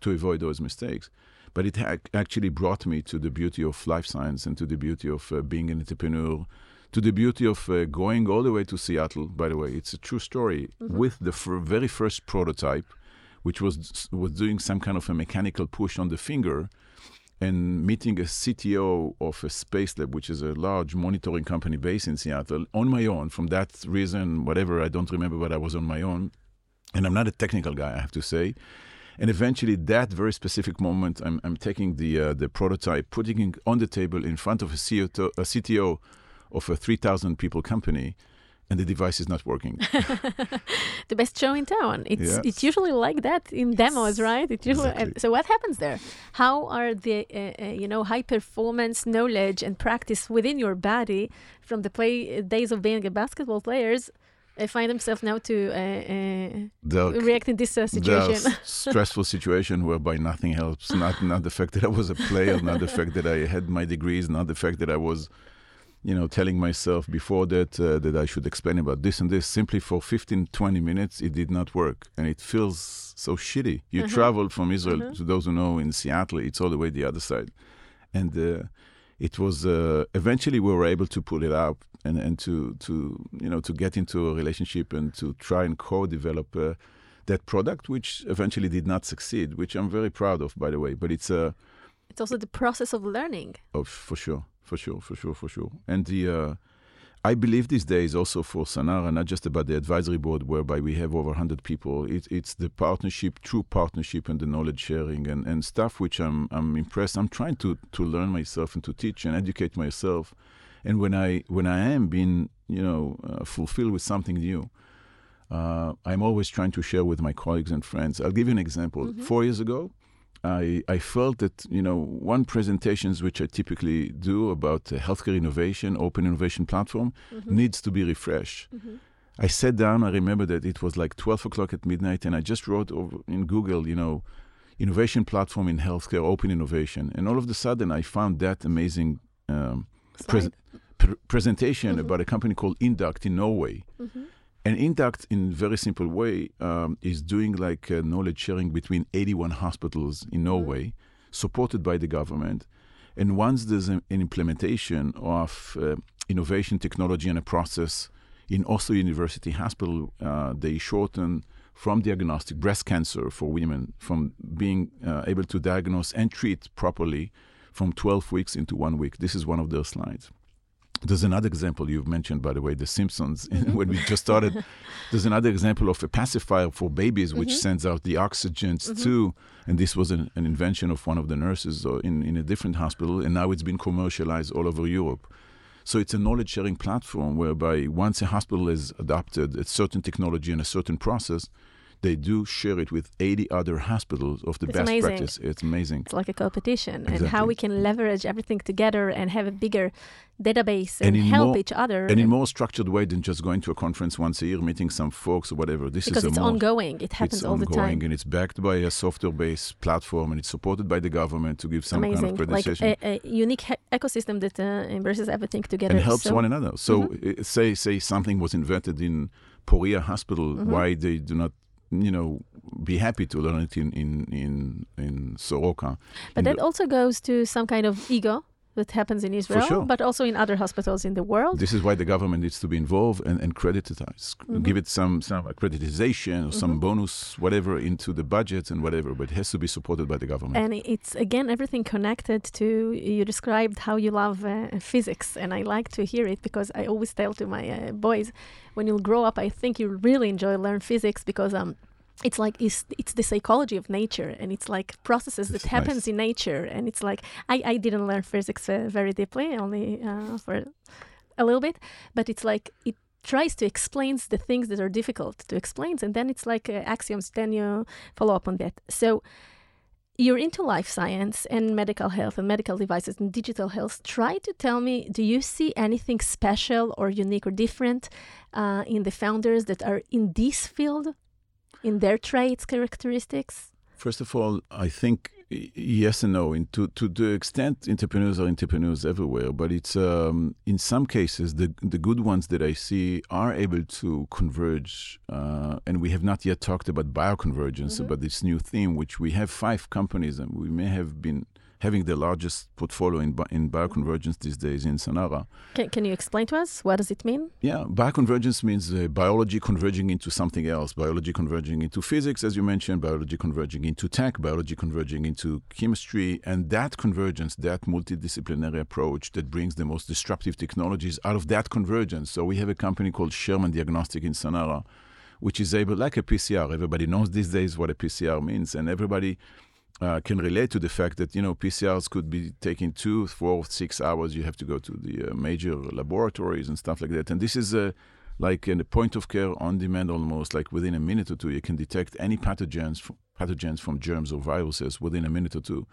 to avoid those mistakes. But it ha- actually brought me to the beauty of life science and to the beauty of uh, being an entrepreneur to the beauty of uh, going all the way to Seattle. By the way, it's a true story mm-hmm. with the f- very first prototype, which was was doing some kind of a mechanical push on the finger, and meeting a CTO of a space lab, which is a large monitoring company based in Seattle, on my own. From that reason, whatever I don't remember, but I was on my own, and I'm not a technical guy, I have to say. And eventually, that very specific moment, I'm, I'm taking the uh, the prototype, putting it on the table in front of a CTO, a CTO of a 3,000 people company and the device is not working. the best show in town. It's yes. it's usually like that in demos, right? It usually, exactly. so what happens there? How are the uh, uh, you know high performance knowledge and practice within your body from the play days of being a basketball players? Uh, find themselves now to uh, uh, react in this uh, situation. stressful situation whereby nothing helps. Not not the fact that I was a player, not the fact that I had my degrees, not the fact that I was you know, telling myself before that uh, that I should explain about this and this. Simply for 15, 20 minutes, it did not work, and it feels so shitty. You uh-huh. travel from Israel uh-huh. to those who know in Seattle, it's all the way the other side, and uh, it was uh, eventually we were able to pull it out and and to to you know to get into a relationship and to try and co-develop. Uh, that product, which eventually did not succeed, which I'm very proud of, by the way. But it's a, it's also the process of learning. Oh, for sure for sure, for sure, for sure. And the uh, I believe these days also for Sanara, not just about the advisory board whereby we have over 100 people. It, it's the partnership, true partnership, and the knowledge sharing and, and stuff which I'm I'm impressed. I'm trying to to learn myself and to teach and educate myself. And when I when I am being you know uh, fulfilled with something new, uh, I'm always trying to share with my colleagues and friends. I'll give you an example. Mm-hmm. Four years ago, I, I felt that you know one presentations which I typically do about healthcare innovation, open innovation platform, mm-hmm. needs to be refreshed. Mm-hmm. I sat down. I remember that it was like 12 o'clock at midnight, and I just wrote over in Google, you know, innovation platform in healthcare, open innovation, and all of a sudden I found that amazing um, pre- presentation mm-hmm. about a company called Induct in Norway. Mm-hmm. And Induct, in very simple way, um, is doing like uh, knowledge sharing between 81 hospitals in mm-hmm. Norway, supported by the government. And once there's an, an implementation of uh, innovation technology and a process in Oslo University Hospital, uh, they shorten from diagnostic breast cancer for women from being uh, able to diagnose and treat properly from 12 weeks into one week. This is one of their slides. There's another example you've mentioned, by the way, The Simpsons, when we just started. There's another example of a pacifier for babies, which mm-hmm. sends out the oxygens mm-hmm. too. And this was an, an, invention of one of the nurses uh, in, in a different hospital, and now it's been commercialized all over Europe. So it's a knowledge sharing platform whereby once a hospital has adopted a certain technology and a certain process, they do share it with 80 other hospitals of the it's best amazing. practice. It's amazing. It's like a competition, exactly. and how we can leverage everything together and have a bigger database and, and help more, each other. And in a more structured way than just going to a conference once a year, meeting some folks or whatever. This because is it's more, ongoing. It happens all the time. and it's backed by a software-based platform, and it's supported by the government to give some amazing. kind of accreditation. Like a, a unique ecosystem that uh, embraces everything together and helps so one another. So, mm-hmm. say say something was invented in Poriya Hospital, mm-hmm. why they do not you know, be happy to learn it in in in, in Soroka. But that also goes to some kind of ego that happens in Israel, sure. but also in other hospitals in the world. This is why the government needs to be involved and, and credit it, mm-hmm. give it some some accreditation or mm-hmm. some bonus, whatever, into the budget and whatever. But it has to be supported by the government. And it's again everything connected to you described how you love uh, physics, and I like to hear it because I always tell to my uh, boys, when you'll grow up, I think you'll really enjoy learn physics because um it's like it's, it's the psychology of nature and it's like processes that nice. happens in nature and it's like i, I didn't learn physics uh, very deeply only uh, for a little bit but it's like it tries to explain the things that are difficult to explain and then it's like uh, axioms then you follow up on that so you're into life science and medical health and medical devices and digital health. Try to tell me do you see anything special or unique or different uh, in the founders that are in this field in their traits, characteristics? First of all, I think yes and no. In to, to the extent entrepreneurs are entrepreneurs everywhere, but it's um, in some cases the the good ones that I see are able to converge, uh, and we have not yet talked about bioconvergence, mm-hmm. about this new theme, which we have five companies, and we may have been having the largest portfolio in, in bioconvergence these days in Sanara. Can, can you explain to us? What does it mean? Yeah, bioconvergence means uh, biology converging into something else, biology converging into physics, as you mentioned, biology converging into tech, biology converging into chemistry. And that convergence, that multidisciplinary approach that brings the most disruptive technologies out of that convergence. So we have a company called Sherman Diagnostic in Sanara, which is able, like a PCR, everybody knows these days what a PCR means, and everybody uh, can relate to the fact that you know PCRs could be taking two, four, six hours. You have to go to the uh, major laboratories and stuff like that. And this is a like in a point of care on demand almost like within a minute or two you can detect any pathogens pathogens from germs or viruses within a minute or two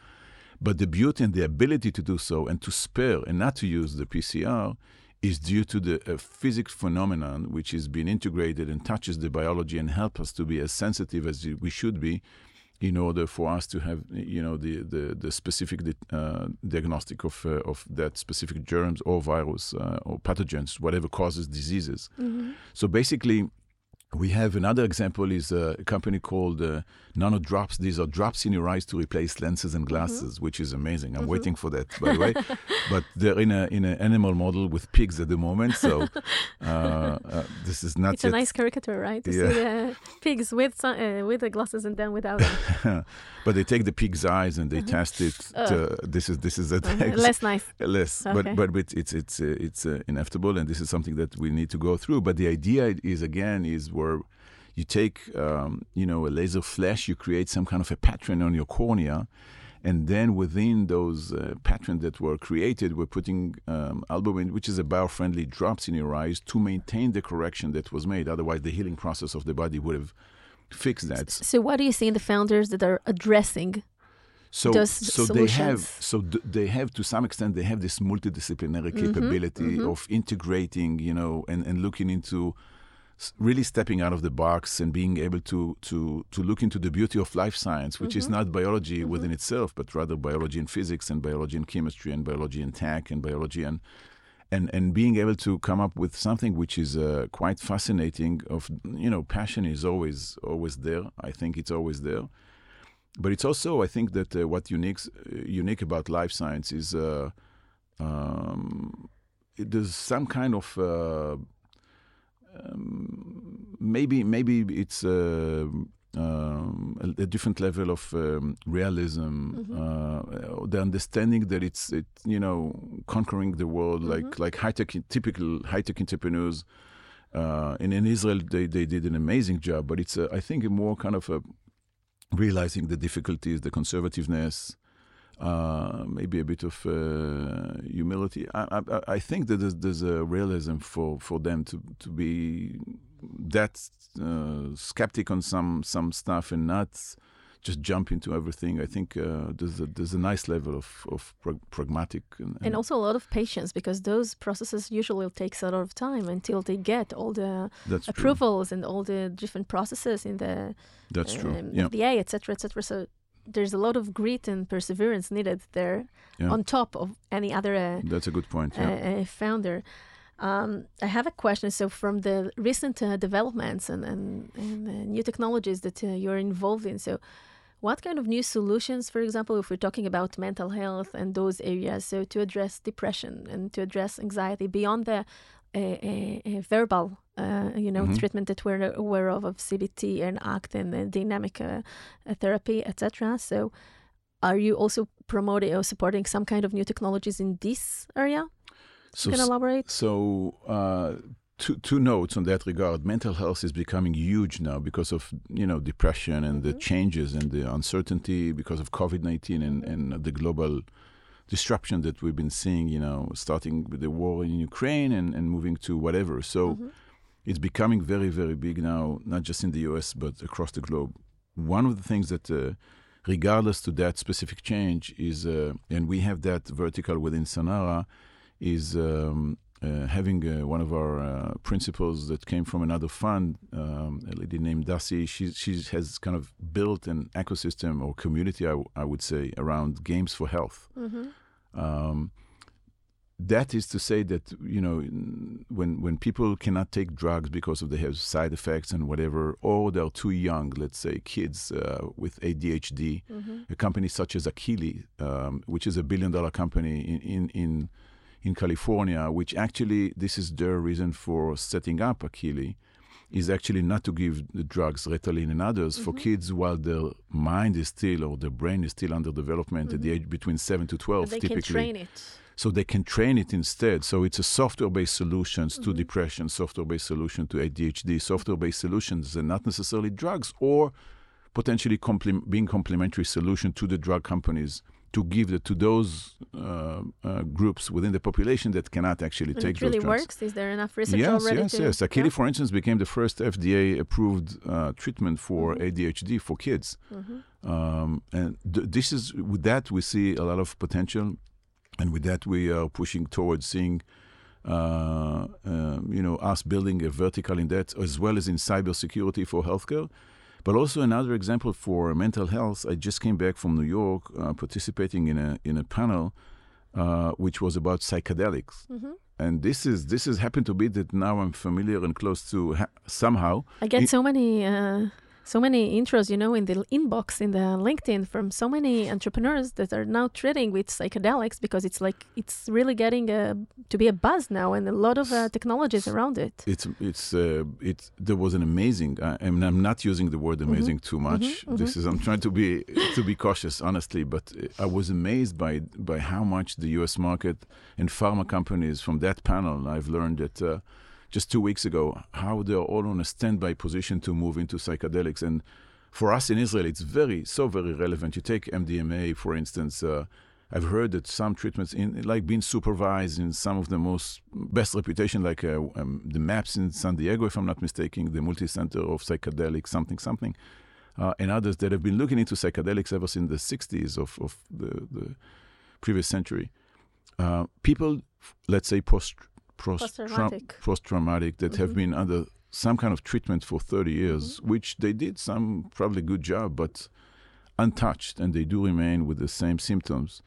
but the beauty and the ability to do so and to spare and not to use the PCR is due to the uh, physics phenomenon which is being integrated and touches the biology and help us to be as sensitive as we should be in order for us to have you know the the, the specific uh, diagnostic of uh, of that specific germs or virus uh, or pathogens whatever causes diseases mm-hmm. so basically we have another example is a company called uh, Nano Drops. These are drops in your eyes to replace lenses and glasses, mm-hmm. which is amazing. I'm mm-hmm. waiting for that, by the way. but they're in a in an animal model with pigs at the moment, so uh, uh, this is not. It's yet. a nice caricature, right? To yeah. see uh, pigs with uh, with the glasses and then without them. but they take the pig's eyes and they uh-huh. test it. To, this is this is a uh-huh. less nice. Less, okay. but but it's it's it's inevitable, and this is something that we need to go through. But the idea is again is where you take um, you know a laser flash, you create some kind of a pattern on your cornea, And then within those uh, patterns that were created, we're putting um, albumin, which is a bio-friendly drops in your eyes to maintain the correction that was made. Otherwise, the healing process of the body would have fixed that. So, what do you see in the founders that are addressing so, those so solutions? they have so th- they have to some extent they have this multidisciplinary Mm-hmm, capability of integrating you know and, and looking into really stepping out of the box and being able to to to look into the beauty of life science which Mm-hmm. is not biology within itself but rather biology and physics and biology and chemistry and biology and tech and biology and and and being able to come up with something which is uh, quite fascinating of you know passion is always always there. I think it's always there. But it's also I think that uh, what unique uh, unique about life science is uh, um, there's some kind of uh, um, maybe maybe it's uh, um, a, a different level of um, realism, uh, the understanding that it's it you know conquering the world like like high tech typical high tech entrepreneurs. Uh, and in Israel, they, they did an amazing job, but it's a, I think a more kind of a realizing the difficulties, the conservativeness, uh, maybe a bit of uh, humility. I, I, I think that there's, there's, a realism for, for them to, to be that uh, skeptic on some some stuff and not just jump into everything. I think uh, there's a, there's a nice level of of pragmatic and, and also a lot of patience because those processes usually takes a lot of time until they get all the that's true. approvals and all the different processes in the That's true. um, Yeah. FDA, etc., etc. So there's a lot of grit and perseverance needed there Yeah. on top of any other uh, That's a good point. Yeah. uh, uh, founder. Um, I have a question. So, from the recent uh, developments and, and, and uh, new technologies that uh, you're involved in, so what kind of new solutions, for example, if we're talking about mental health and those areas, so to address depression and to address anxiety beyond the verbal, uh, you know, Mhm. treatment that we're aware of of CBT and ACT and uh, dynamic uh, uh, therapy, etc. So, are you also promoting or supporting some kind of new technologies in this area? So you can elaborate? So, uh, two, two notes on that regard. Mental health is becoming huge now because of you know depression and the changes and the uncertainty because of COVID nineteen and, and the global disruption that we've been seeing. You know, starting with the war in Ukraine and, and moving to whatever. So, it's becoming very very big now, not just in the U.S. but across the globe. One of the things that uh, regardless to that specific change is uh, and we have that vertical within Sanara is um, uh, having uh, one of our uh, principals that came from another fund, um, a lady named Dasi. She she has kind of built an ecosystem or community, I, w- I would say, around games for health. Um, that is to say that you know when when people cannot take drugs because of they have side effects and whatever, or they're too young, let's say kids uh, with ADHD, a company such as Akili, um, which is a billion dollar company in in, in in California, which actually this is their reason for setting up Akili, is actually not to give the drugs Ritalin and others for kids while their mind is still or their brain is still under development at the age between seven to twelve. But they typically can train it. so they can train it instead. So it's a software-based solutions Mm-hmm. to depression, software-based solution to ADHD, software-based solutions, and not necessarily drugs, or potentially complement, being complementary solution to the drug companies to give to those uh, uh, groups within the population that cannot actually And take it really those drugs. works. Is there enough research Yes, already yes, to? yes. Akili, yeah? for instance, became the first FDA-approved uh, treatment for Mm-hmm. ADHD for kids, um, and th- this is with that we see a lot of potential, and with that we are pushing towards seeing, uh, um, you know, us building a vertical in that as well as in cybersecurity for healthcare. But also another example for mental health. I just came back from New York, uh, participating in a in a panel, uh, which was about psychedelics. Mm-hmm. And this is this has happened to be that now I'm familiar and close to ha- somehow. I get It- so many, uh, so many intros, you know, in the inbox in the LinkedIn from so many entrepreneurs that are now trading with psychedelics because it's like it's really getting a, to be a buzz now, and a lot of uh, technologies around it. It's it's uh, it's there was an amazing. Uh, I mean, I'm not using the word amazing too much. This is I'm trying to be to be cautious, honestly. But uh, I was amazed by by how much the U.S. market and pharma companies from that panel. I've learned that. Uh, just two weeks ago, how they're all on a standby position to move into psychedelics, and for us in Israel, it's very, so very relevant. You take MDMA, for instance. Uh, I've heard that some treatments, in like being supervised in some of the most best reputation, like uh, um, the MAPS in San Diego, if I'm not mistaken, the Multi Center of Psychedelic something something, uh, and others that have been looking into psychedelics ever since the 60s of, of the, the previous century. Uh, people, let's say post post-traumatic, post-traumatic that mm-hmm. have been under some kind of treatment for 30 years, mm-hmm. which they did some probably good job, but untouched, and they do remain with the same symptoms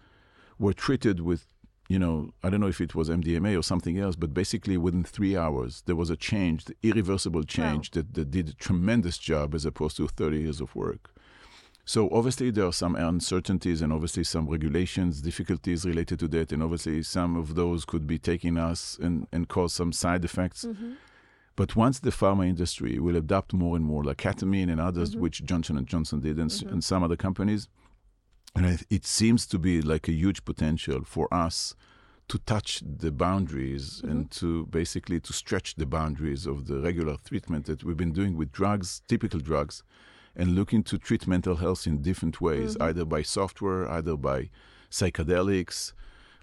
were treated with, you know, I don't know if it was MDMA or something else, but basically within three hours, there was a change, the irreversible change wow. that, that did a tremendous job as opposed to 30 years of work. So obviously there are some uncertainties and obviously some regulations, difficulties related to that, and obviously some of those could be taking us and, and cause some side effects. Mm-hmm. But once the pharma industry will adopt more and more, like ketamine and others, mm-hmm. which Johnson and Johnson did, and, mm-hmm. and some other companies, and it seems to be like a huge potential for us to touch the boundaries mm-hmm. and to basically to stretch the boundaries of the regular treatment that we've been doing with drugs, typical drugs, and looking to treat mental health in different ways, mm-hmm. either by software, either by psychedelics.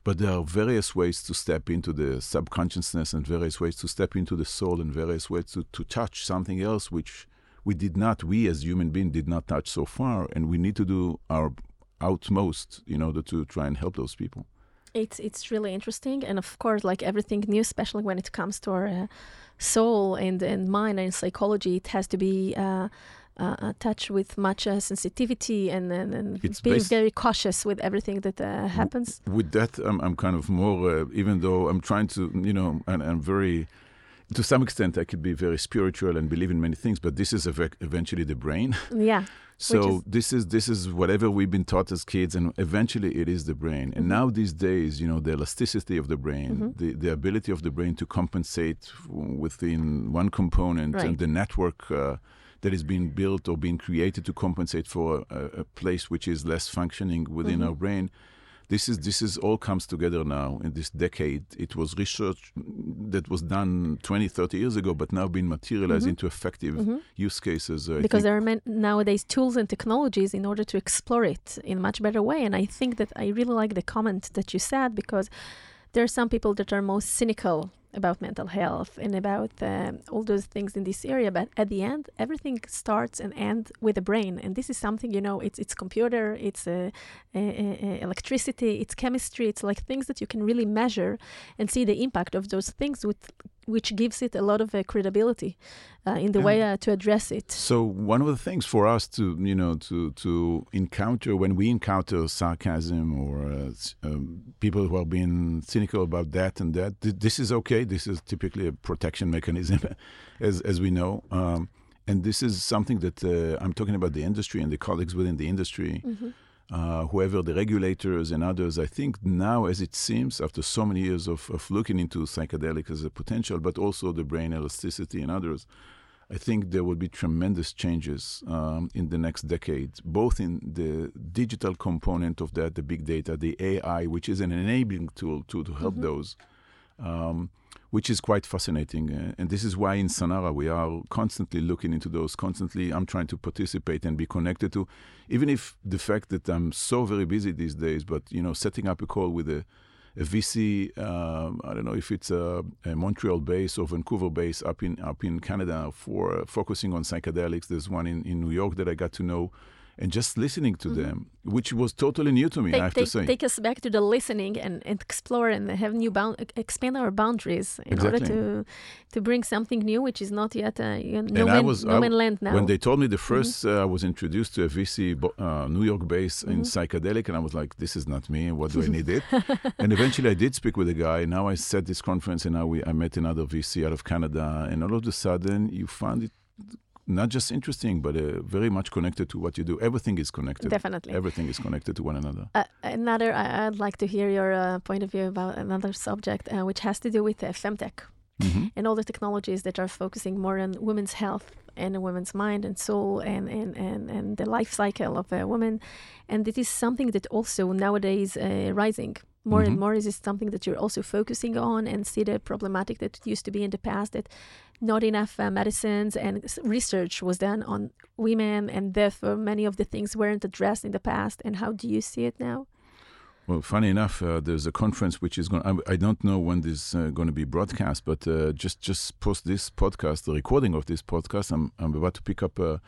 But there are various ways to step into the subconsciousness and various ways to step into the soul and various ways to, to touch something else which we did not, we as human beings did not touch so far. And we need to do our utmost in order to try and help those people. It's it's really interesting, and of course, like everything new, especially when it comes to our uh, soul and and mind and psychology, it has to be. Uh, uh, touched with much uh, sensitivity and, and, and being very cautious with everything that uh, happens. With that, I'm, I'm kind of more, uh, even though I'm trying to, you know, and I'm very, to some extent, I could be very spiritual and believe in many things, but this is ev- eventually the brain. Yeah. So is this is this is whatever we've been taught as kids, and eventually it is the brain. And mm-hmm. now these days, you know, the elasticity of the brain, mm-hmm. the the ability of the brain to compensate within one component, right. and the network. That is being built or being created to compensate for a, a place which is less functioning within mm-hmm. our brain this is this is all comes together now in this decade it was research that was done 20 30 years ago but now being materialized mm-hmm. into effective mm-hmm. use cases uh, because there are nowadays tools and technologies in order to explore it in a much better way and i think that i really like the comment that you said because there are some people that are most cynical about mental health and about um, all those things in this area but at the end everything starts and ends with the brain and this is something you know it's it's computer it's uh, uh, electricity it's chemistry it's like things that you can really measure and see the impact of those things with which gives it a lot of uh, credibility uh, in the way uh, to address it. So one of the things for us to you know to to encounter when we encounter sarcasm or uh, um, people who are being cynical about that and that, th- this is okay. This is typically a protection mechanism, as as we know. Um, and this is something that uh, I'm talking about the industry and the colleagues within the industry. Mm-hmm uh, whoever the regulators and others, I think now, as it seems, after so many years of, of looking into psychedelic as a potential, but also the brain elasticity and others, I think there will be tremendous changes um, in the next decade, both in the digital component of that, the big data, the AI, which is an enabling tool to, to help mm-hmm. those. Um, which is quite fascinating. Uh, and this is why in Sanara we are constantly looking into those, constantly I'm trying to participate and be connected to, even if the fact that I'm so very busy these days, but, you know, setting up a call with a, a VC, uh, I don't know if it's a, a, Montreal base or Vancouver base up in, up in Canada for uh, focusing on psychedelics. There's one in, in New York that I got to know and just listening to mm-hmm. them, which was totally new to me. Take, I have take, to say, take us back to the listening and, and explore and have new bound, expand our boundaries in exactly. order to to bring something new, which is not yet uh, no, man, was, no man land now. When they told me the 1st mm-hmm. uh, I was introduced to a VC uh, New York base mm-hmm. in psychedelic, and I was like, this is not me. What do I need it? and eventually, I did speak with a guy. Now I set this conference, and now we I met another VC out of Canada, and all of a sudden, you find it not just interesting, but uh, very much connected to what you do. Everything is connected. Definitely. Everything is connected to one another. Uh, another, I, would like to hear your uh, point of view about another subject, uh, which has to do with uh, femtech mm-hmm. and all the technologies that are focusing more on women's health and women's mind and soul and, and, and, and the life cycle of a woman. And it is something that also nowadays uh, rising more mm-hmm. and more? Is this something that you're also focusing on and see the problematic that used to be in the past that not enough uh, medicines and research was done on women and therefore many of the things weren't addressed in the past? And how do you see it now? Well, funny enough, uh, there's a conference which is going. I, I don't know when this is uh, going to be broadcast, but uh, just just post this podcast, the recording of this podcast. I'm I'm about to pick up a,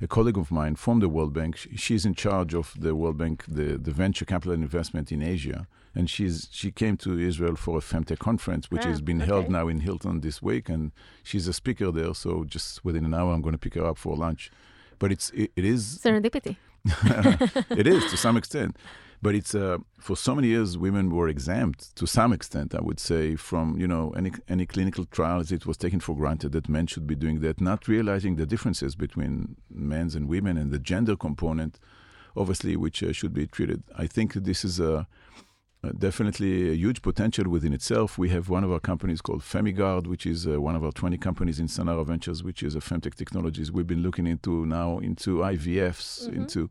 a colleague of mine from the World Bank. She's in charge of the World Bank, the, the venture capital investment in Asia, and she's she came to Israel for a Femtech conference, which has been okay. held now in Hilton this week, and she's a speaker there. So just within an hour, I'm going to pick her up for lunch. But it's it, it is serendipity. it is to some extent. But it's uh, for so many years, women were exempt to some extent, I would say, from you know any any clinical trials. It was taken for granted that men should be doing that, not realizing the differences between men's and women and the gender component, obviously, which uh, should be treated. I think this is a definitely a huge potential within itself. We have one of our companies called FemiGuard, which is uh, one of our 20 companies in Sanara Ventures, which is a femtech technologies. We've been looking into now into IVFs, mm-hmm. into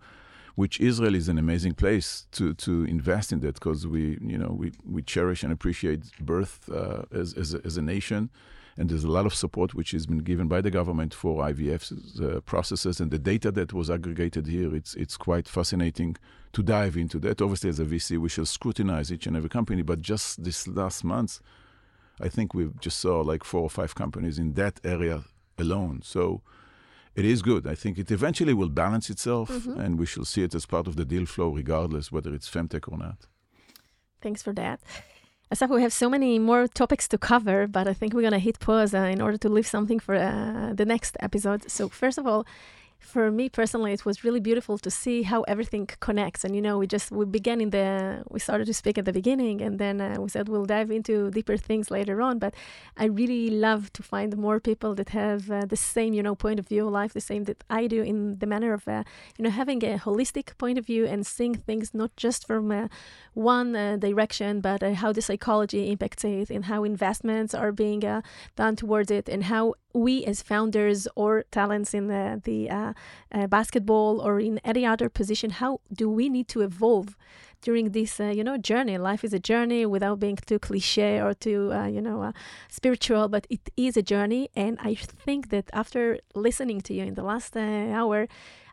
which Israel is an amazing place to to invest in that because we you know we, we cherish and appreciate birth uh, as as a, as a nation, and there's a lot of support which has been given by the government for IVF uh, processes and the data that was aggregated here. It's it's quite fascinating to dive into that. Obviously, as a VC, we shall scrutinize each and every company, but just this last month, I think we just saw like four or five companies in that area alone. So it is good. I think it eventually will balance itself, mm-hmm. and we shall see it as part of the deal flow, regardless whether it's femtech or not. Thanks for that. Assaf, we have so many more topics to cover, but I think we're going to hit pause uh, in order to leave something for uh, the next episode. So, first of all, for me personally, it was really beautiful to see how everything connects. And you know, we just we began in the we started to speak at the beginning, and then uh, we said we'll dive into deeper things later on. But I really love to find more people that have uh, the same you know point of view of life, the same that I do in the manner of uh, you know having a holistic point of view and seeing things not just from uh, one uh, direction, but uh, how the psychology impacts it, and how investments are being done towards it, and how we as founders or talents in the, the uh, uh, basketball or in any other position, how do we need to evolve during this, uh, you know, journey? Life is a journey without being too cliche or too, uh, you know, uh, spiritual, but it is a journey. And I think that after listening to you in the last uh, hour,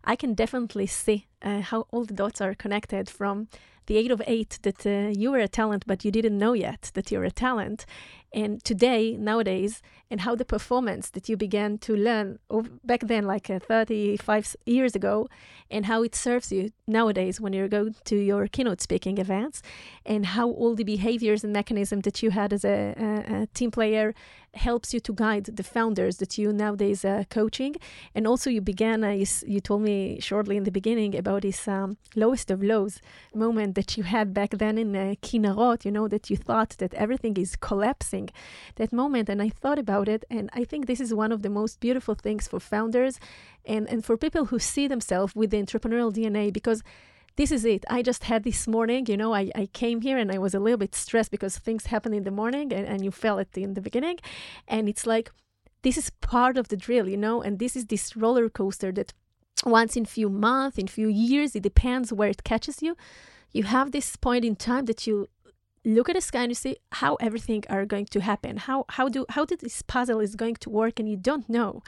I can definitely see how all the dots are connected from the eight of eight that uh, you were a talent, but you didn't know yet that you're a talent. And today, nowadays, and how the performance that you began to learn back then, like uh, 35 years ago, and how it serves you nowadays when you go to your keynote speaking events, and how all the behaviors and mechanisms that you had as a, a, a team player helps you to guide the founders that you nowadays are coaching. And also, you began, uh, you, you, told me shortly in the beginning about this um, lowest of lows moment that you had back then in uh, Kinarot, you know, that you thought that everything is collapsing. That moment, and I thought about about it. And I think this is one of the most beautiful things for founders and, and for people who see themselves with the entrepreneurial DNA because this is it. I just had this morning, you know, I, I came here and I was a little bit stressed because things happen in the morning and, and you felt it in the beginning. And it's like, this is part of the drill, you know, and this is this roller coaster that once in few months, in few years, it depends where it catches you. You have this point in time that you look at the sky and you see how everything are going to happen. How how do how did this puzzle is going to work and you don't know.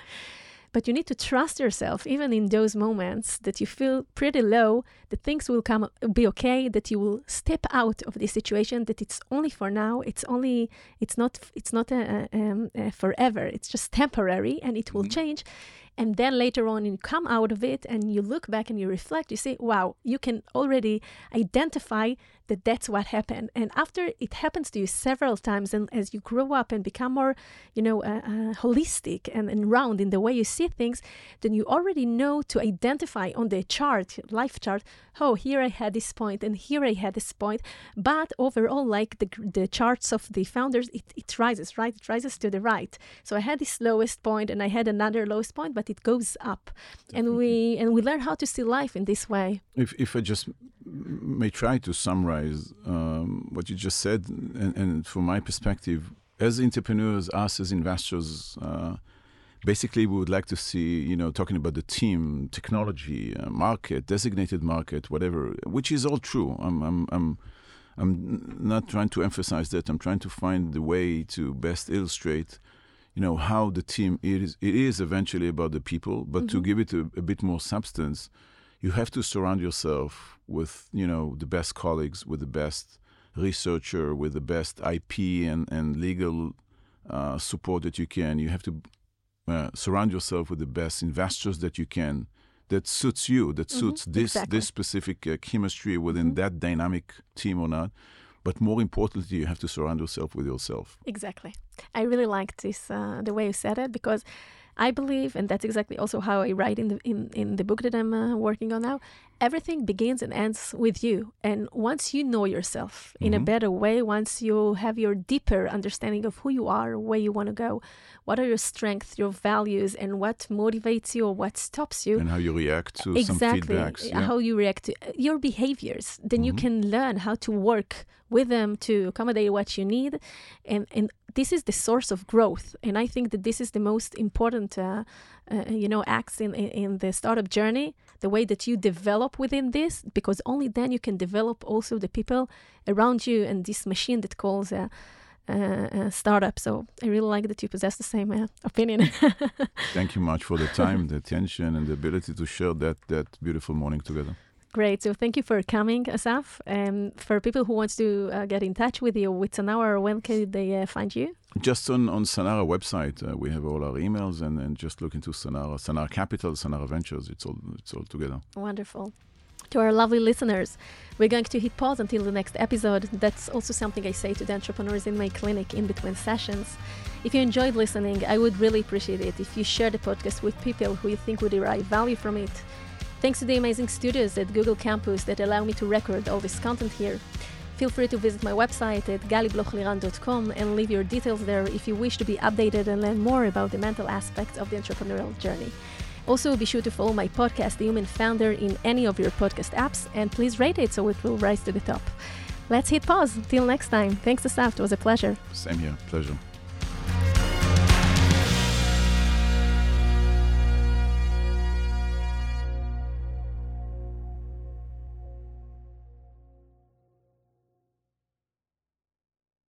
But you need to trust yourself even in those moments that you feel pretty low that things will come be okay that you will step out of the situation that it's only for now it's only it's not it's not a, a, a forever. It's just temporary and it will mm-hmm. change. And then later on, you come out of it and you look back and you reflect, you say, wow, you can already identify that that's what happened. And after it happens to you several times, and as you grow up and become more, you know, uh, uh, holistic and, and round in the way you see things, then you already know to identify on the chart, life chart, oh, here I had this point and here I had this point. But overall, like the, the charts of the founders, it, it rises, right? It rises to the right. So I had this lowest point and I had another lowest point, but it goes up. Definitely. And we and we learn how to see life in this way. If, if I just may try to summarize um, what you just said, and, and, from my perspective, as entrepreneurs, us as investors, uh, basically we would like to see, you know, talking about the team, technology, uh, market, designated market, whatever, which is all true. I'm, I'm, I'm, I'm not trying to emphasize that. I'm trying to find the way to best illustrate, you know, how the team it is. It is eventually about the people, but mm-hmm. to give it a, a, bit more substance, you have to surround yourself with, you know, the best colleagues, with the best researcher, with the best IP and and legal uh, support that you can. You have to uh, surround yourself with the best investors that you can that suits you, that mm-hmm. suits this exactly. this specific uh, chemistry within mm-hmm. that dynamic team or not. But more importantly, you have to surround yourself with yourself. Exactly. I really liked this uh, the way you said it because I believe, and that's exactly also how I write in the in, in the book that I'm uh, working on now. Everything begins and ends with you, and once you know yourself in mm-hmm. a better way, once you have your deeper understanding of who you are, where you want to go, what are your strengths, your values, and what motivates you or what stops you, and how you react to exactly, some feedbacks, yeah. how you react to uh, your behaviors, then mm-hmm. you can learn how to work with them to accommodate what you need, and and this is the source of growth. And I think that this is the most important, uh, uh, you know, acts in, in, the startup journey. The way that you develop within this, because only then you can develop also the people around you and this machine that calls. a startup. So I really like that you possess the same uh, opinion. Thank you much for the time, the attention, and the ability to share that that beautiful morning together. Great. So thank you for coming, Assaf. And for people who want to uh, get in touch with you with Sanara, when can they uh, find you? Just on, on Sanara website, uh, we have all our emails and, and just look into Sanara, Sanara Capital, Sanara Ventures. It's all, it's all together. Wonderful. To our lovely listeners, we're going to hit pause until the next episode. That's also something I say to the entrepreneurs in my clinic in between sessions. If you enjoyed listening, I would really appreciate it if you share the podcast with people who you think would derive value from it. Thanks to the amazing studios at Google Campus that allow me to record all this content here. Feel free to visit my website at galiblochliran.com and leave your details there if you wish to be updated and learn more about the mental aspects of the entrepreneurial journey. Also, be sure to follow my podcast, The Human Founder, in any of your podcast apps, and please rate it so it will rise to the top. Let's hit pause. Till next time. Thanks, Assaf. It was a pleasure. Same here. Pleasure.